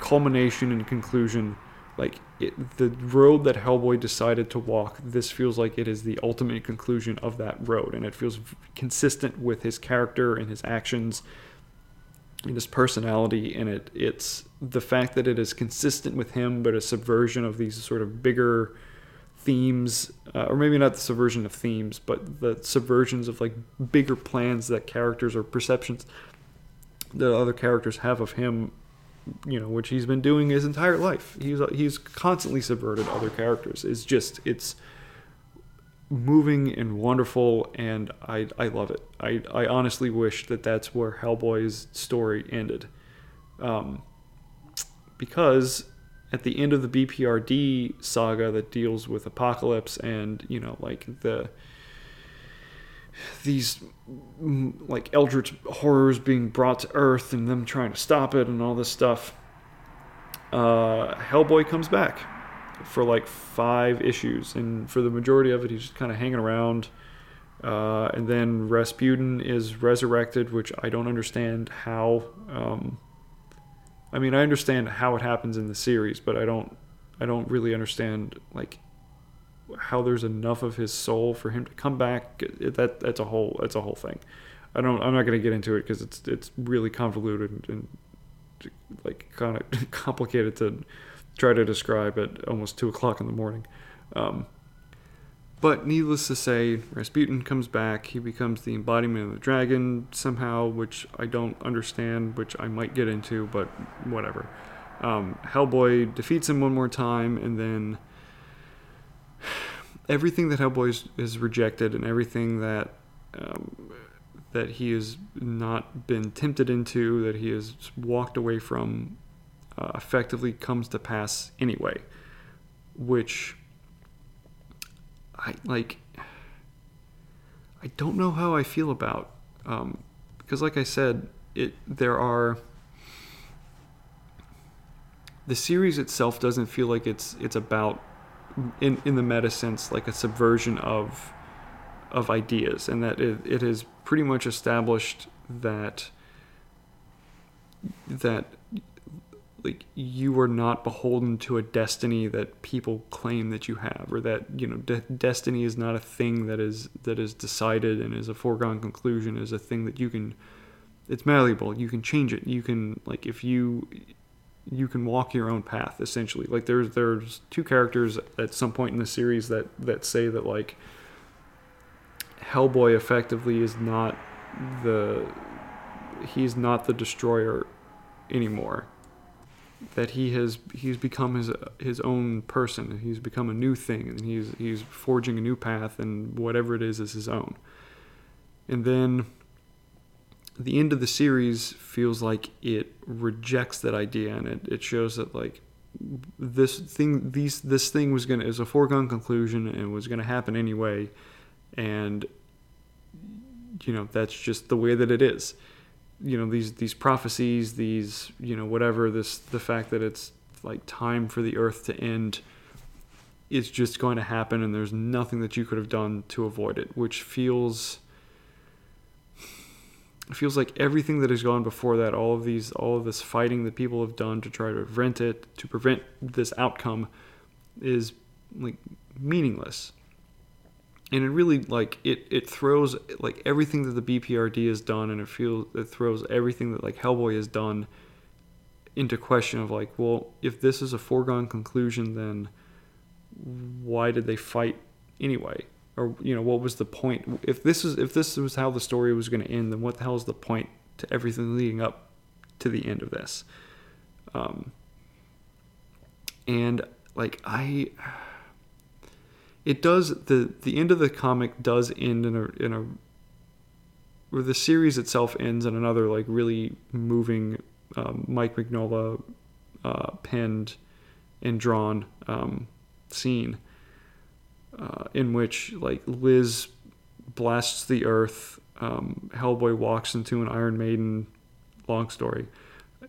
culmination and conclusion. Like it, the road that Hellboy decided to walk, this feels like it is the ultimate conclusion of that road, and it feels consistent with his character and his actions and his personality. And it it's the fact that it is consistent with him, but a subversion of these sort of bigger themes, uh, or maybe not the subversion of themes, but the subversions of like bigger plans that characters or perceptions that other characters have of him you know, which he's been doing his entire life. He's he's constantly subverted other characters. It's just it's moving and wonderful, and I I love it. I I honestly wish that that's where Hellboy's story ended, um, because at the end of the BPRD saga that deals with Apocalypse and you know like the these like eldritch horrors being brought to earth and them trying to stop it and all this stuff uh, hellboy comes back for like five issues. And for the majority of it he's just kind of hanging around. Uh, and then rasputin is resurrected which i don't understand how um, i mean i understand how it happens in the series but i don't i don't really understand like how there's enough of his soul for him to come back. That that's a whole that's a whole thing. I don't. I'm not going to get into it because it's it's really convoluted and, and like kind of complicated to try to describe at almost two o'clock in the morning. Um, but needless to say, Rasputin comes back. He becomes the embodiment of the dragon somehow, which I don't understand, which I might get into, but whatever. Um, Hellboy defeats him one more time, and then everything that Hellboy is rejected and everything that um, that he has not been tempted into, that he has walked away from, uh, effectively comes to pass anyway, which I like. I don't know how I feel about um, because, like I said, it there are the series itself doesn't feel like it's it's about in in the meta sense like a subversion of of ideas and that it, it has pretty much established that that like you are not beholden to a destiny that people claim that you have or that you know de- destiny is not a thing that is that is decided and is a foregone conclusion is a thing that you can it's malleable you can change it you can like if you you can walk your own path essentially. Like there's there's two characters at some point in the series that that say that like hellboy effectively is not the he's not the destroyer anymore that he has he's become his his own person. He's become a new thing and he's he's forging a new path and whatever it is is his own. And then the end of the series feels like it rejects that idea and it, it shows that like this thing these this thing was gonna is a foregone conclusion and was gonna happen anyway. And you know that's just the way that it is you know these these prophecies these you know whatever this the fact that it's like time for the earth to end is just going to happen and there's nothing that you could have done to avoid it which feels feels like everything that has gone before that, all of these, all of this fighting that people have done to try to prevent it, to prevent this outcome, is like meaningless. And it really like it it throws like everything that the BPRD has done, and it feels it throws everything that like Hellboy has done into question of like, well, if this is a foregone conclusion, then why did they fight anyway? or you know what was the point if this is if this was how the story was going to end then what the hell is the point to everything leading up to the end of this um and like i it does the the end of the comic does end in a in a where the series itself ends in another like really moving um, Mike Mignola uh, penned and drawn um, scene uh, in which like Liz blasts the earth, um, Hellboy walks into an Iron Maiden long story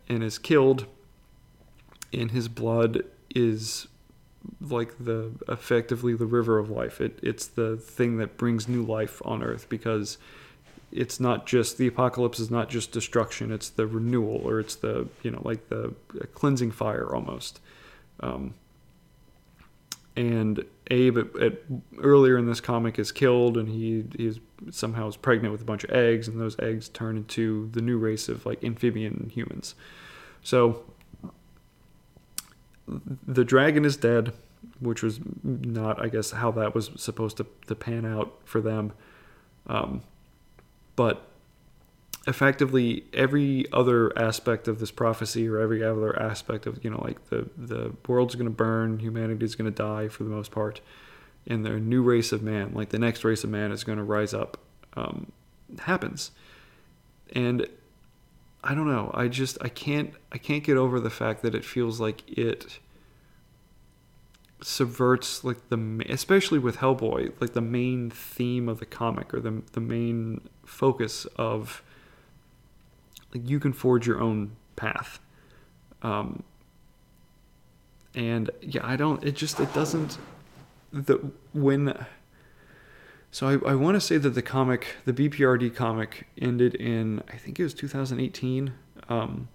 and is killed, and his blood is like the effectively the river of life. It it's the thing that brings new life on Earth because it's not just the apocalypse is not just destruction. It's the renewal or it's the you know like the cleansing fire almost. Um, and Abe at, at, earlier in this comic is killed, and he he's somehow is pregnant with a bunch of eggs, and those eggs turn into the new race of like amphibian humans. So the dragon is dead, which was not, I guess, how that was supposed to, to pan out for them. Um, but effectively, every other aspect of this prophecy, or every other aspect of, you know, like the, the world's going to burn, humanity is going to die for the most part, and the new race of man, like the next race of man, is going to rise up, um, happens. And I don't know. I just I can't I can't get over the fact that it feels like it subverts like the especially with Hellboy like the main theme of the comic or the the main focus of like you can forge your own path. Um and yeah, I don't it just it doesn't the when so I, I want to say that the comic, the BPRD comic, ended in I think it was 2018. Um,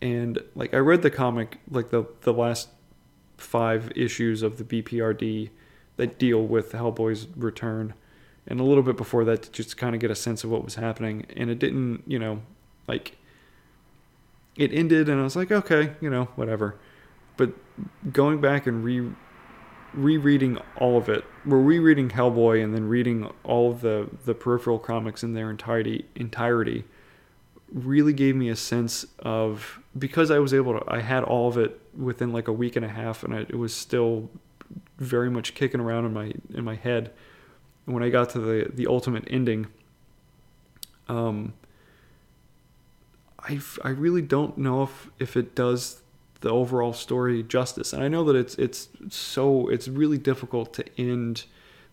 and like I read the comic, like the the last five issues of the BPRD that deal with Hellboy's return, and a little bit before that to just kind of get a sense of what was happening. And it didn't, you know, like it ended, and I was like, okay, you know, whatever. But going back and re rereading all of it. We're rereading Hellboy and then reading all of the the peripheral comics in their entirety entirety really gave me a sense of because I was able to I had all of it within like a week and a half and I, it was still very much kicking around in my in my head when I got to the the ultimate ending um I I really don't know if if it does the overall story justice. And I know that it's it's so it's really difficult to end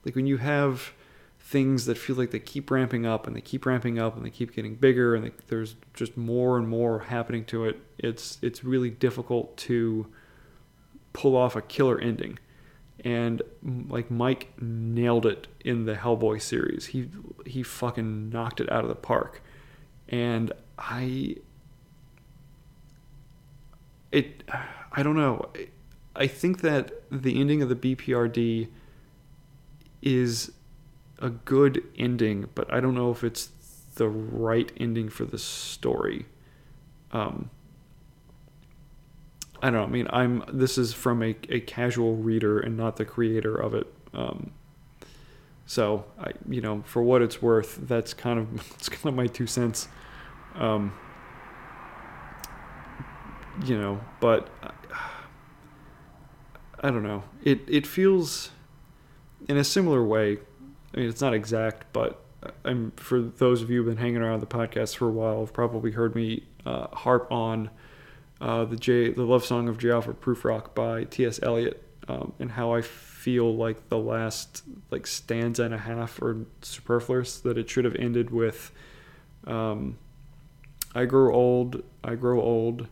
like when you have things that feel like they keep ramping up and they keep ramping up and they keep getting bigger and they, there's just more and more happening to it. It's it's really difficult to pull off a killer ending. And like Mike nailed it in the Hellboy series. He he fucking knocked it out of the park. And I it I don't know. I think that the ending of the BPRD is a good ending, but I don't know if it's the right ending for the story. Um, I don't know. I mean, I'm this is from a, a casual reader and not the creator of it. Um, so I, you know, for what it's worth, that's kind of it's kind of my two cents. Um, you know, but I don't know. It it feels in a similar way. I mean, it's not exact, but I'm for those of you who've been hanging around the podcast for a while, have probably heard me uh, harp on uh, the J the love song of J. Alfred Prufrock by T.S. Eliot, um, and how I feel like the last like stanza and a half are superfluous. That it should have ended with, um, "I grow old, I grow old."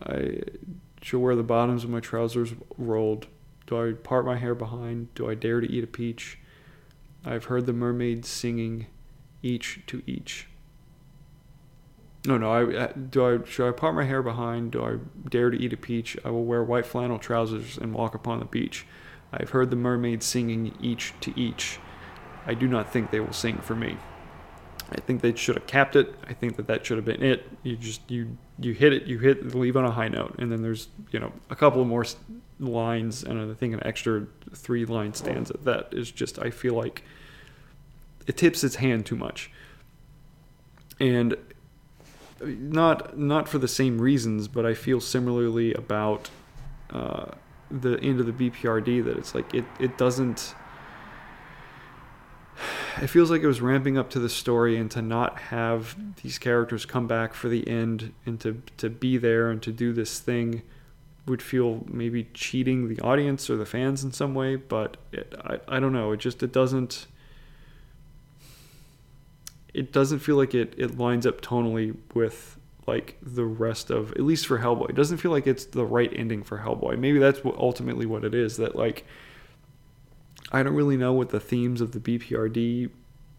I shall wear the bottoms of my trousers rolled. Do I part my hair behind? Do I dare to eat a peach? I've heard the mermaids singing, each to each. No, no. I do. I should I part my hair behind? Do I dare to eat a peach? I will wear white flannel trousers and walk upon the beach. I've heard the mermaids singing each to each. I do not think they will sing for me. I think they should have capped it. I think that that should have been it. You just you you hit it, you hit leave on a high note, and then there's you know a couple more lines, and I think an extra three line stanza that is just I feel like it tips its hand too much, and not not for the same reasons, but I feel similarly about uh, the end of the BPRD that it's like it it doesn't it feels like it was ramping up to the story and to not have these characters come back for the end and to to be there and to do this thing would feel maybe cheating the audience or the fans in some way but it, I, I don't know it just it doesn't it doesn't feel like it, it lines up tonally with like the rest of at least for Hellboy. It doesn't feel like it's the right ending for Hellboy. Maybe that's what ultimately what it is that like I don't really know what the themes of the BPRD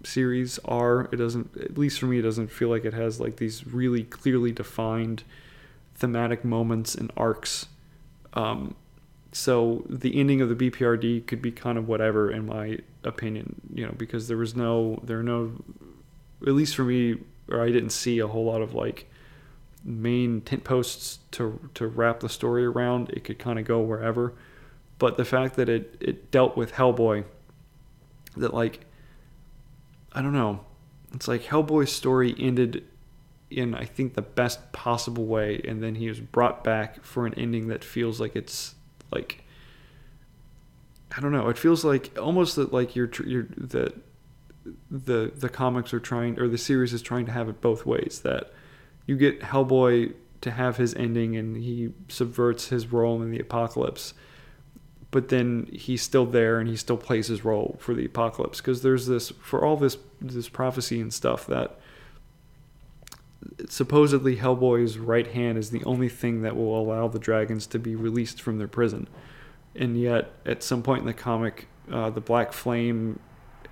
series are. It doesn't, at least for me, it doesn't feel like it has like these really clearly defined thematic moments and arcs. Um, so the ending of the BPRD could be kind of whatever, in my opinion, you know, because there was no, there are no, at least for me, or I didn't see a whole lot of like main tent posts to to wrap the story around. It could kind of go wherever but the fact that it it dealt with Hellboy that like I don't know it's like Hellboy's story ended in I think the best possible way and then he was brought back for an ending that feels like it's like I don't know it feels like almost that like you're you're that the the comics are trying or the series is trying to have it both ways that you get Hellboy to have his ending and he subverts his role in the apocalypse but then he's still there and he still plays his role for the apocalypse because there's this for all this this prophecy and stuff that supposedly Hellboy's right hand is the only thing that will allow the dragons to be released from their prison, and yet at some point in the comic, uh, the Black Flame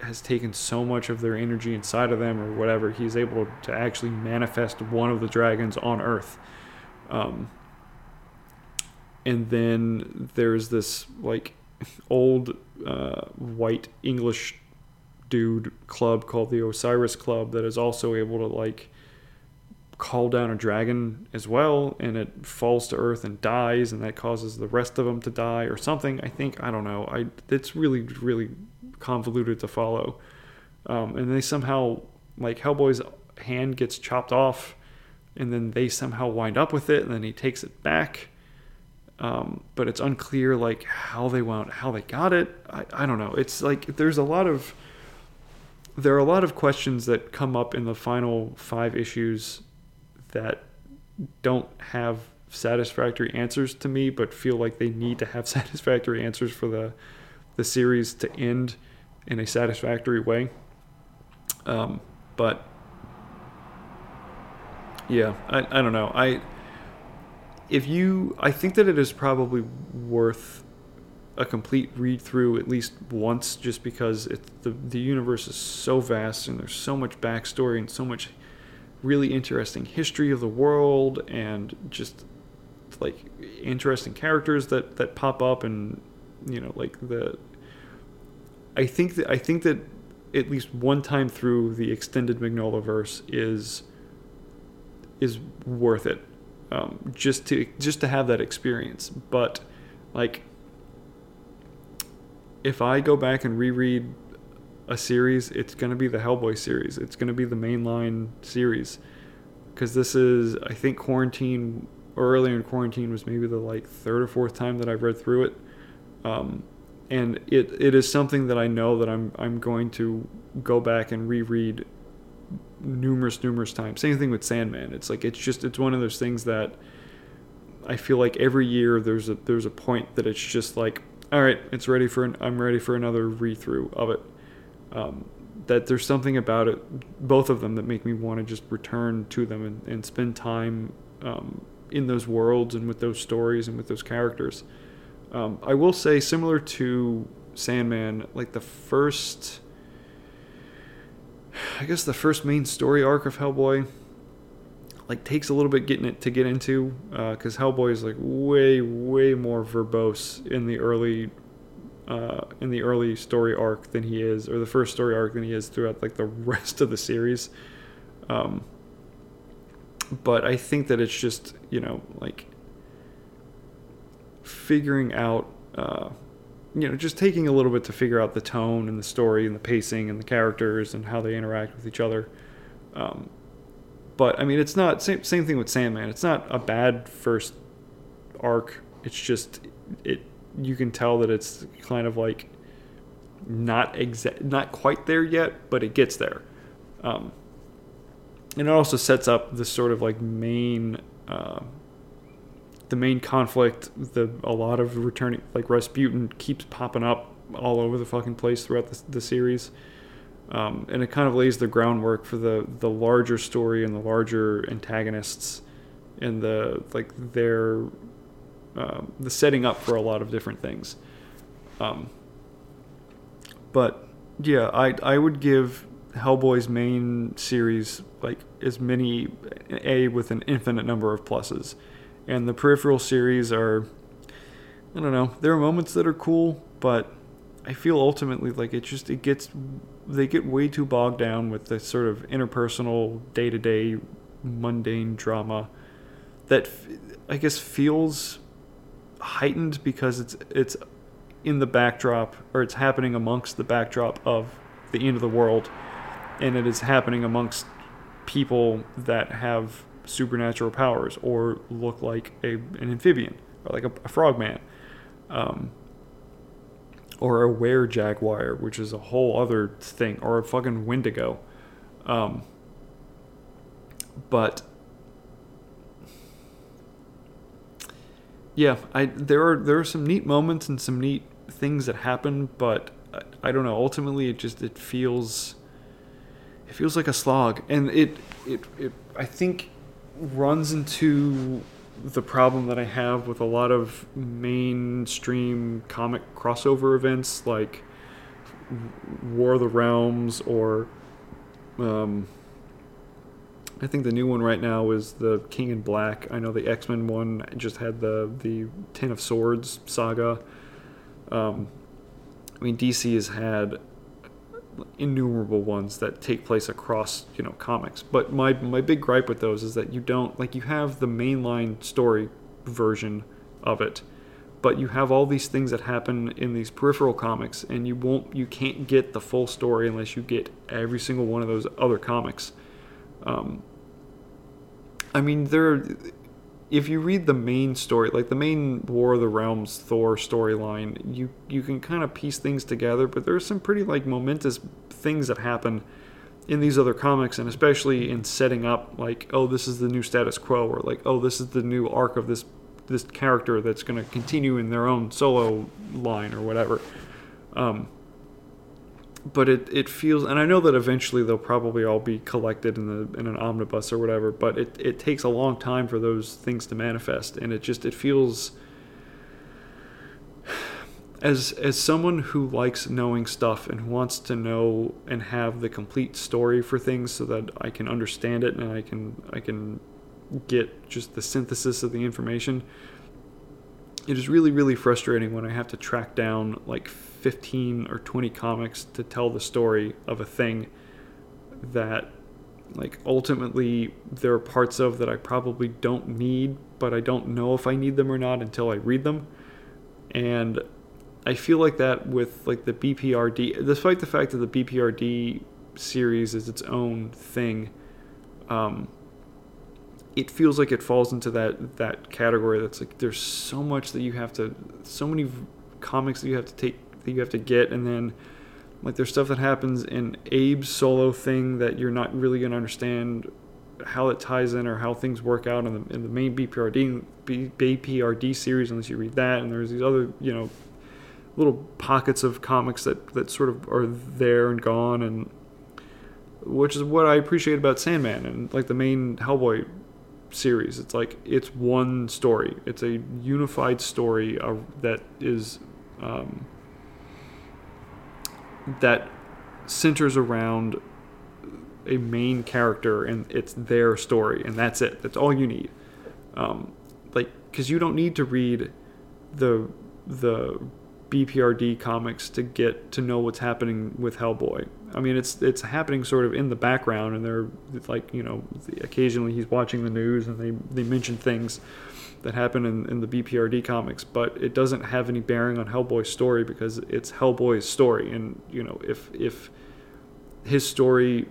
has taken so much of their energy inside of them or whatever he's able to actually manifest one of the dragons on Earth. Um, and then there's this like old uh, white English dude club called the Osiris Club that is also able to like call down a dragon as well, and it falls to earth and dies, and that causes the rest of them to die or something. I think I don't know. I it's really really convoluted to follow, um, and they somehow like Hellboy's hand gets chopped off, and then they somehow wind up with it, and then he takes it back um, but it's unclear like how they wound how they got it. I, I don't know. It's like there's a lot of there are a lot of questions that come up in the final five issues that don't have satisfactory answers to me, but feel like they need to have satisfactory answers for the the series to end in a satisfactory way. Um, but yeah, I, I don't know. I if you, I think that it is probably worth a complete read through at least once, just because it, the the universe is so vast and there's so much backstory and so much really interesting history of the world and just like interesting characters that that pop up and you know like the I think that I think that at least one time through the extended Mignola verse is is worth it um, just to just to have that experience. But like, if I go back and reread a series, it's to be the Hellboy series. It's to be the mainline series because this is I think quarantine or earlier in quarantine was maybe the like third or fourth time that I've read through it. Um, and it, it is something that I know that I'm I'm going to go back and reread numerous numerous times. Same thing with sandman. It's like it's just it's one of those things that i feel like every year there's a there's a point that it's just like all right it's ready for an, i'm ready for another read-through of it. Um, that there's something about it both of them that make me want to just return to them and, and spend time um, in those worlds and with those stories and with those characters. Um, i will say similar to sandman like the first I guess the first main story arc of Hellboy like takes a little bit getting it to get into because uh, Hellboy is like way way more verbose in the early uh, in the early story arc than he is or the first story arc than he is throughout like the rest of the series. Um, but I think that it's just you know like figuring out. Uh, you know, just taking a little bit to figure out the tone and the story and the pacing and the characters and how they interact with each other. Um, but I mean, it's not same same thing with Sandman. It's not a bad first arc. It's just it you can tell that it's kind of like not exa- not quite there yet, but it gets there. Um, and it also sets up the sort of like main uh, the main conflict, the a lot of returning like Rasputin keeps popping up all over the fucking place throughout the, the series, um, and it kind of lays the groundwork for the the larger story and the larger antagonists, and the like their uh, the setting up for a lot of different things. Um, but yeah, I I would give Hellboy's main series like as many a with an infinite number of pluses and the peripheral series are I don't know. There are moments that are cool, but I feel ultimately like it just it gets they get way too bogged down with the sort of interpersonal, day-to-day mundane drama that I guess feels heightened because it's it's in the backdrop or it's happening amongst the backdrop of the end of the world and it is happening amongst people that have supernatural powers or look like a an amphibian or like a, a frogman. Um, or a were jaguar, which is a whole other thing, or a fucking wendigo. Um, but yeah, I there are there are some neat moments and some neat things that happen, but I, I don't know. Ultimately, it just it feels it feels like a slog, and it it, it I think runs into the problem that I have with a lot of mainstream comic crossover events like War of the Realms or um, I think the new one right now is the King in Black. I know the X Men one just had the the Ten of Swords saga. Um, I mean, DC has had innumerable ones that take place across you know comics. But my my big gripe with those is that you don't like you have the mainline story version of it, but you have all these things that happen in these peripheral comics, and you won't you can't get the full story unless you get every single one of those other comics. Um, I mean, there. If you read the main story, like the main War of the Realms Thor storyline, you you can kind of piece things together, but there's some pretty like momentous things that happen in these other comics and especially in setting up like oh this is the new status quo or like oh this is the new arc of this this character that's going to continue in their own solo line or whatever. Um, but it, it feels and I know that eventually they'll probably all be collected in the in an omnibus or whatever but it, it takes a long time for those things to manifest and it just it feels as as someone who likes knowing stuff and wants to know and have the complete story for things so that I can understand it and I can I can get just the synthesis of the information it is really really frustrating when I have to track down like 15 or 20 comics to tell the story of a thing that like ultimately there are parts of that I probably don't need but I don't know if I need them or not until I read them and I feel like that with like the BPRD, despite the fact that the BPRD series is its own thing, um, it feels like it falls into that that category. That's like there's so much that you have to, so many comics that you have to take that you have to get, and then like there's stuff that happens in Abe's solo thing that you're not really gonna understand how it ties in or how things work out in the, in the main BPRD BPRD series unless you read that, and there's these other you know little pockets of comics that, that sort of are there and gone and which is what I appreciate about Sandman and like the main Hellboy series. It's like it's one story. It's a unified story that is um, that centers around a main character and it's their story and that's it. That's all you need. Um, like because you don't need to read the the BPRD comics to get to know what's happening with Hellboy. I mean, it's it's happening sort of in the background, and they're like you know, occasionally he's watching the news and they they mention things that happen in, in the BPRD comics, but it doesn't have any bearing on Hellboy's story because it's Hellboy's story, and you know if if his story,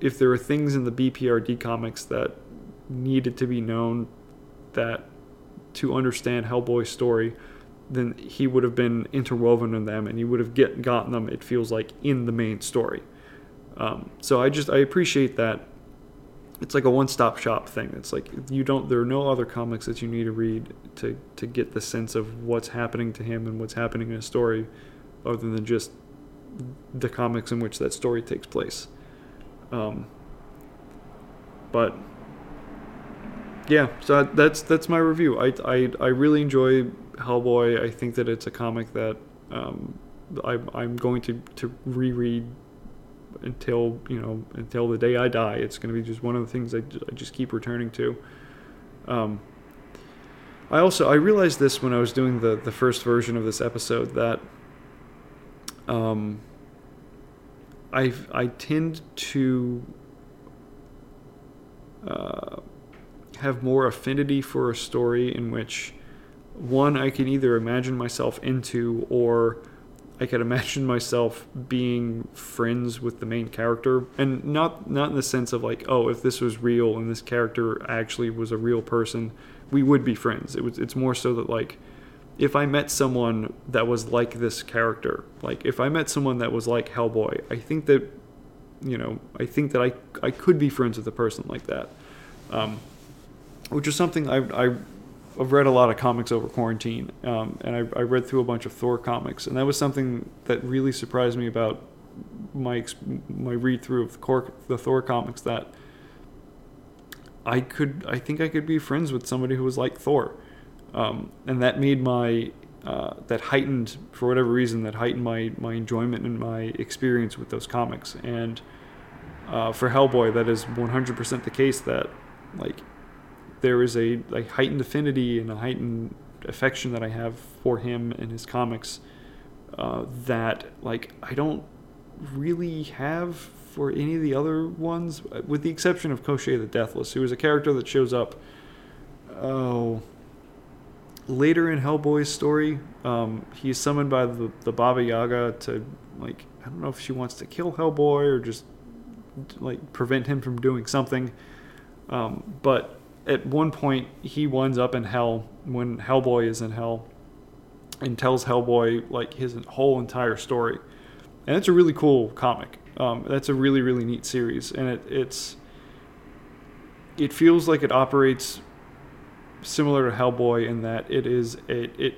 if there are things in the BPRD comics that needed to be known that to understand Hellboy's story then he would have been interwoven in them and he would have get, gotten them, it feels like, in the main story. Um, so I just, I appreciate that. It's like a one stop shop thing. It's like you don't, there are no other comics that you need to read to, to get the sense of what's happening to him and what's happening in a story other than just the comics in which that story takes place. Um, but yeah, so that's that's my review. I, I, I really enjoy Hellboy. I think that it's a comic that um, I, I'm going to, to reread until you know until the day I die. It's going to be just one of the things I, I just keep returning to. Um, I also I realized this when I was doing the the first version of this episode that um, I I tend to uh, have more affinity for a story in which one I can either imagine myself into or I could imagine myself being friends with the main character. And not not in the sense of like oh if this was real and this character actually was a real person we would be friends. It was it's more so that like if I met someone that was like this character like if I met someone that was like Hellboy I think that you know I think that I I could be friends with a person like that um, which is something I I I've read a lot of comics over quarantine, um, and I, I, read through a bunch of Thor comics, and that was something that really surprised me about my my read through of the, the Thor comics. That I could, I think I could be friends with somebody who was like Thor, um, and that made my uh, that heightened for whatever reason that heightened my my enjoyment and my experience with those comics. And uh, for Hellboy, that is 100% the case. That like there is a, a heightened affinity and a heightened affection that I have for him and his comics uh, that like I don't really have for any of the other ones, with the exception of Koschei the Deathless, who is a character that shows up. Oh, later in Hellboy's story, um, he's summoned by the, the Baba Yaga to like I don't know if she wants to kill Hellboy or just like prevent him from doing something. Um, but at one point he winds up in hell when Hellboy is in hell and tells Hellboy like his whole entire story. And it's a really cool comic. Um, that's a really really neat series, and it, it's it feels like it operates similar to Hellboy in that it is a, it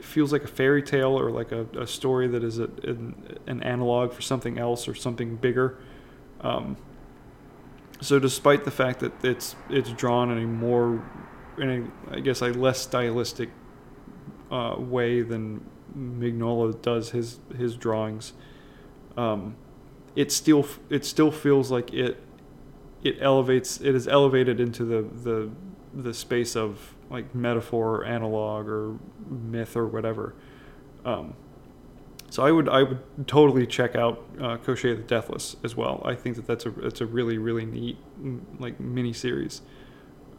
feels like a fairy tale or like a, a story that is a, an, an analog for something else or something bigger. Um, so despite the fact that it's it's drawn in a more in a I guess a less stylistic uh, way than Mignola does his his drawings, um, it still it still feels like it it elevates it is elevated into the the the space of like metaphor or analog or myth or whatever. Um, so I would I would totally check out uh, Koschei the Deathless as well. I think that that's a that's a really really neat mm, like mini series.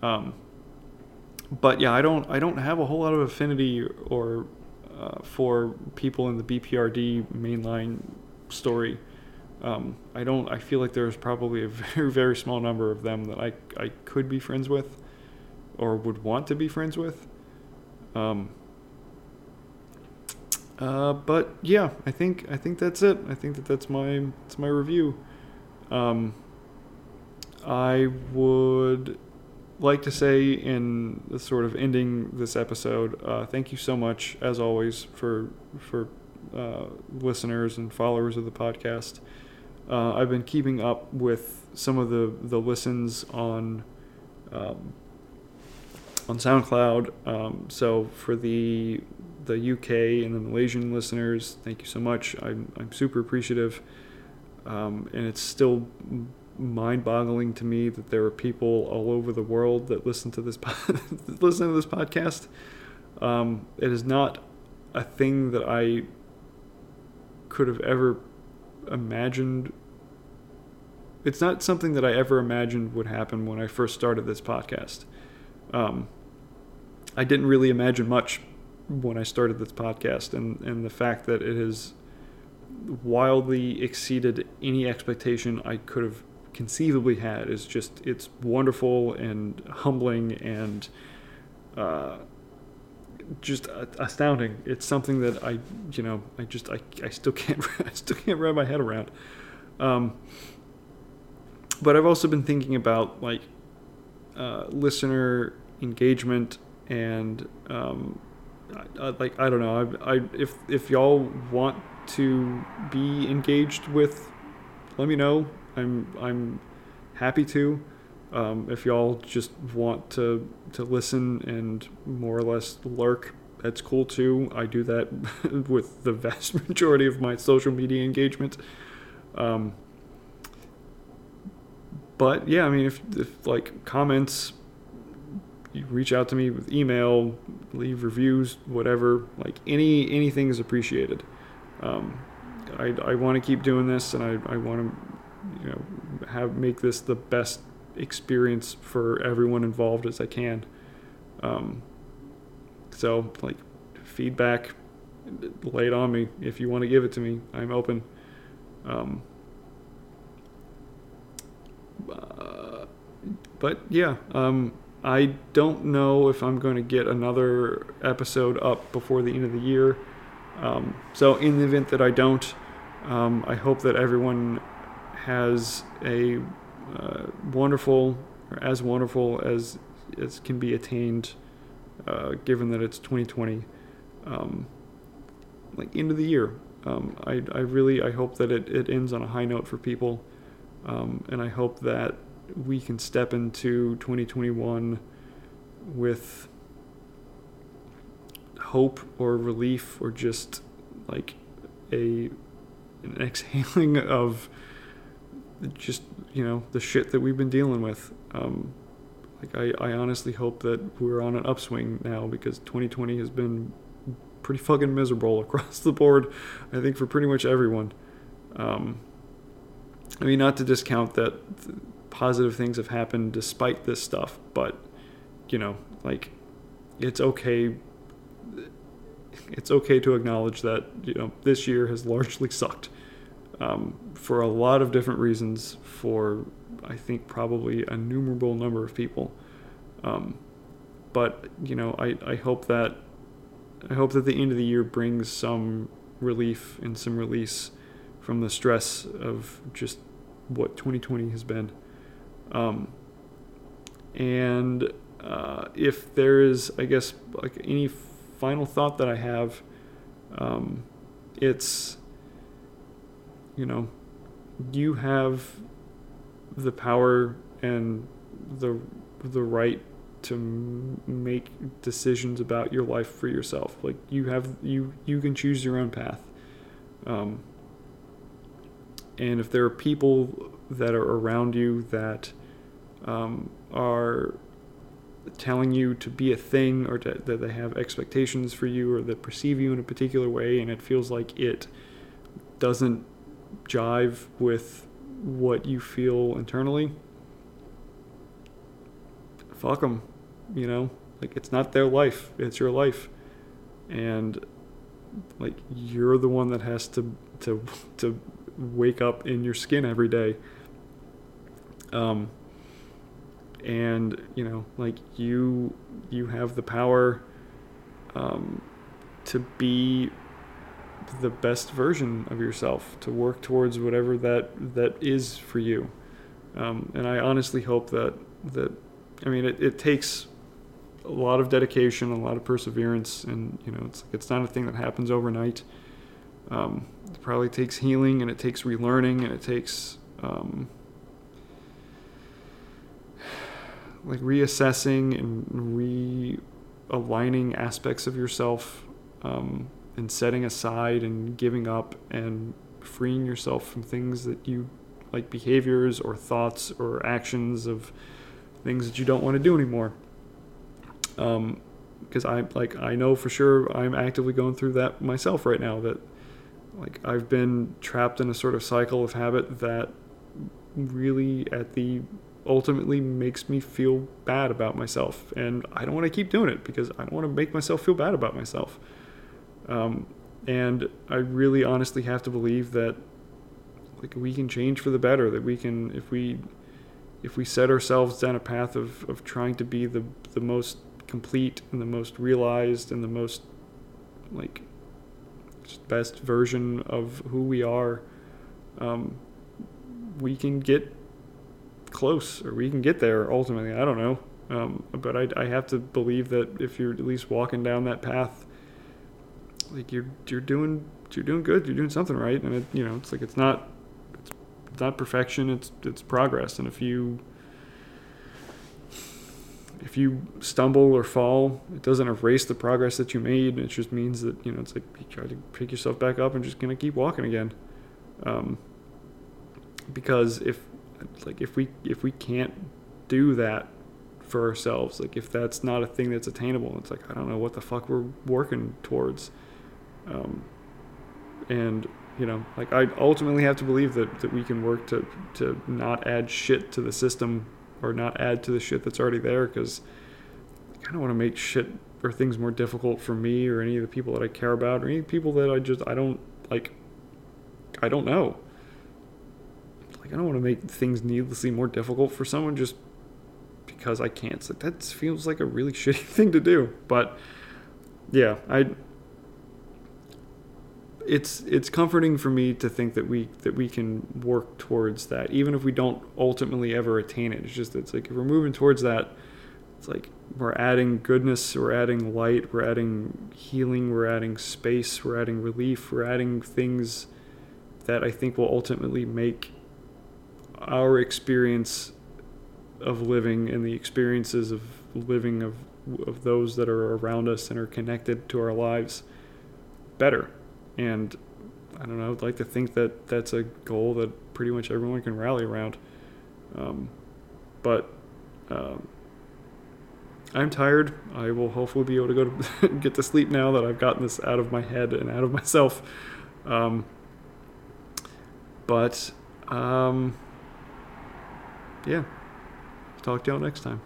Um, but yeah, I don't I don't have a whole lot of affinity or uh, for people in the BPRD mainline story. Um, I don't. I feel like there's probably a very very small number of them that I I could be friends with, or would want to be friends with. Um, uh, but yeah, I think I think that's it. I think that that's my that's my review. Um, I would like to say in the sort of ending this episode, uh, thank you so much as always for for uh, listeners and followers of the podcast. Uh, I've been keeping up with some of the the listens on. Um, on SoundCloud. Um, so for the the UK and the Malaysian listeners, thank you so much. I'm, I'm super appreciative. Um, and it's still mind boggling to me that there are people all over the world that listen to this, listen to this podcast. Um, it is not a thing that I could have ever imagined. It's not something that I ever imagined would happen when I first started this podcast. Um, I didn't really imagine much when I started this podcast, and, and the fact that it has wildly exceeded any expectation I could have conceivably had is just it's wonderful and humbling and uh, just astounding. It's something that I you know I just I, I still can't I still can't wrap my head around. Um, but I've also been thinking about like uh, listener engagement and um, I, like I don't know I, I if if y'all want to be engaged with, let me know. I'm I'm happy to. Um, if y'all just want to to listen and more or less lurk, that's cool too. I do that with the vast majority of my social media engagement. Um, but yeah, I mean, if, if like comments, you reach out to me with email, leave reviews, whatever. Like any anything is appreciated. Um, I, I want to keep doing this, and I, I want to you know have make this the best experience for everyone involved as I can. Um, so like feedback, lay it on me if you want to give it to me. I'm open. Um, uh, but yeah, um, I don't know if I'm going to get another episode up before the end of the year. Um, so, in the event that I don't, um, I hope that everyone has a uh, wonderful, or as wonderful as as can be attained, uh, given that it's 2020, um, like end of the year. Um, I, I really I hope that it, it ends on a high note for people, um, and I hope that we can step into 2021 with hope or relief or just like a an exhaling of just you know the shit that we've been dealing with. Um, like I, I honestly hope that we're on an upswing now because 2020 has been pretty fucking miserable across the board. I think for pretty much everyone. Um, I mean, not to discount that positive things have happened despite this stuff, but you know, like it's okay it's okay to acknowledge that you know this year has largely sucked um, for a lot of different reasons for I think probably a numerable number of people. Um, but you know I, I hope that I hope that the end of the year brings some relief and some release from the stress of just what 2020 has been. Um, and uh, if there is, I guess, like any final thought that I have, um, it's, you know, you have the power and the the right to make decisions about your life for yourself. Like you have you you can choose your own path. Um, and if there are people that are around you that um, are telling you to be a thing or to, that they have expectations for you or that perceive you in a particular way and it feels like it doesn't jive with what you feel internally fuck them you know? Like it's not their life it's your life. And like you're the one that has to to to wake up in your skin every day. Um and you know like you you have the power um, to be the best version of yourself to work towards whatever that that is for you. Um, and I honestly hope that that I mean it, it takes a lot of dedication a lot of perseverance and you know it's it's not a thing that happens overnight. Um, it probably takes healing and it takes relearning and it takes um, like reassessing and realigning aspects of yourself um, and setting aside and giving up and freeing yourself from things that you like behaviors or thoughts or actions of things that you don't want to do anymore. Um, because I like I know for sure I'm actively going through that myself right now. That like I've been trapped in a sort of cycle of habit that really at the ultimately makes me feel bad about myself, and I don't want to keep doing it because I don't want to make myself feel bad about myself. Um, and I really honestly have to believe that like we can change for the better. That we can if we if we set ourselves down a path of, of trying to be the the most complete and the most realized and the most like best version of who we are, um, we can get close or we can get there ultimately. I don't know. Um, but I, I have to believe that if you're at least walking down that path, like you're you're doing you're doing good. You're doing something right, and it you know it's like it's not it's, not perfection. It's it's progress. And if you if you stumble or fall, it doesn't erase the progress that you made. It just means that you know it's like you try to pick yourself back up and just gonna keep walking again. Um, because if like if we if we can't do that for ourselves, like if that's not a thing that's attainable, it's like I don't know what the fuck we're working towards. Um, and you know, like I ultimately have to believe that that we can work to to not add shit to the system or not add to the shit that's already there because I kind of want to make shit or things more difficult for me or any of the people that I care about or any people that I just I don't like I don't know. Like I don't want to make things needlessly more difficult for someone just because I can't. Like that feels like a really shitty thing to do. But yeah, I it's it's comforting for me to think that we that we can work towards that, even if we don't ultimately ever attain it. It's just it's like if we're moving towards that, it's like we're adding goodness, we're adding light, we're adding healing, we're adding space, we're adding relief, we're adding things that I think will ultimately make our experience of living and the experiences of living of of those that are around us and are connected to our lives better and I don't know. I'd like to think that that's a goal that pretty much everyone can rally around. Um, but um, I'm tired. I will hopefully be able to go to get to sleep now that I've gotten this out of my head and out of myself. Um, but um, yeah, talk to y'all next time.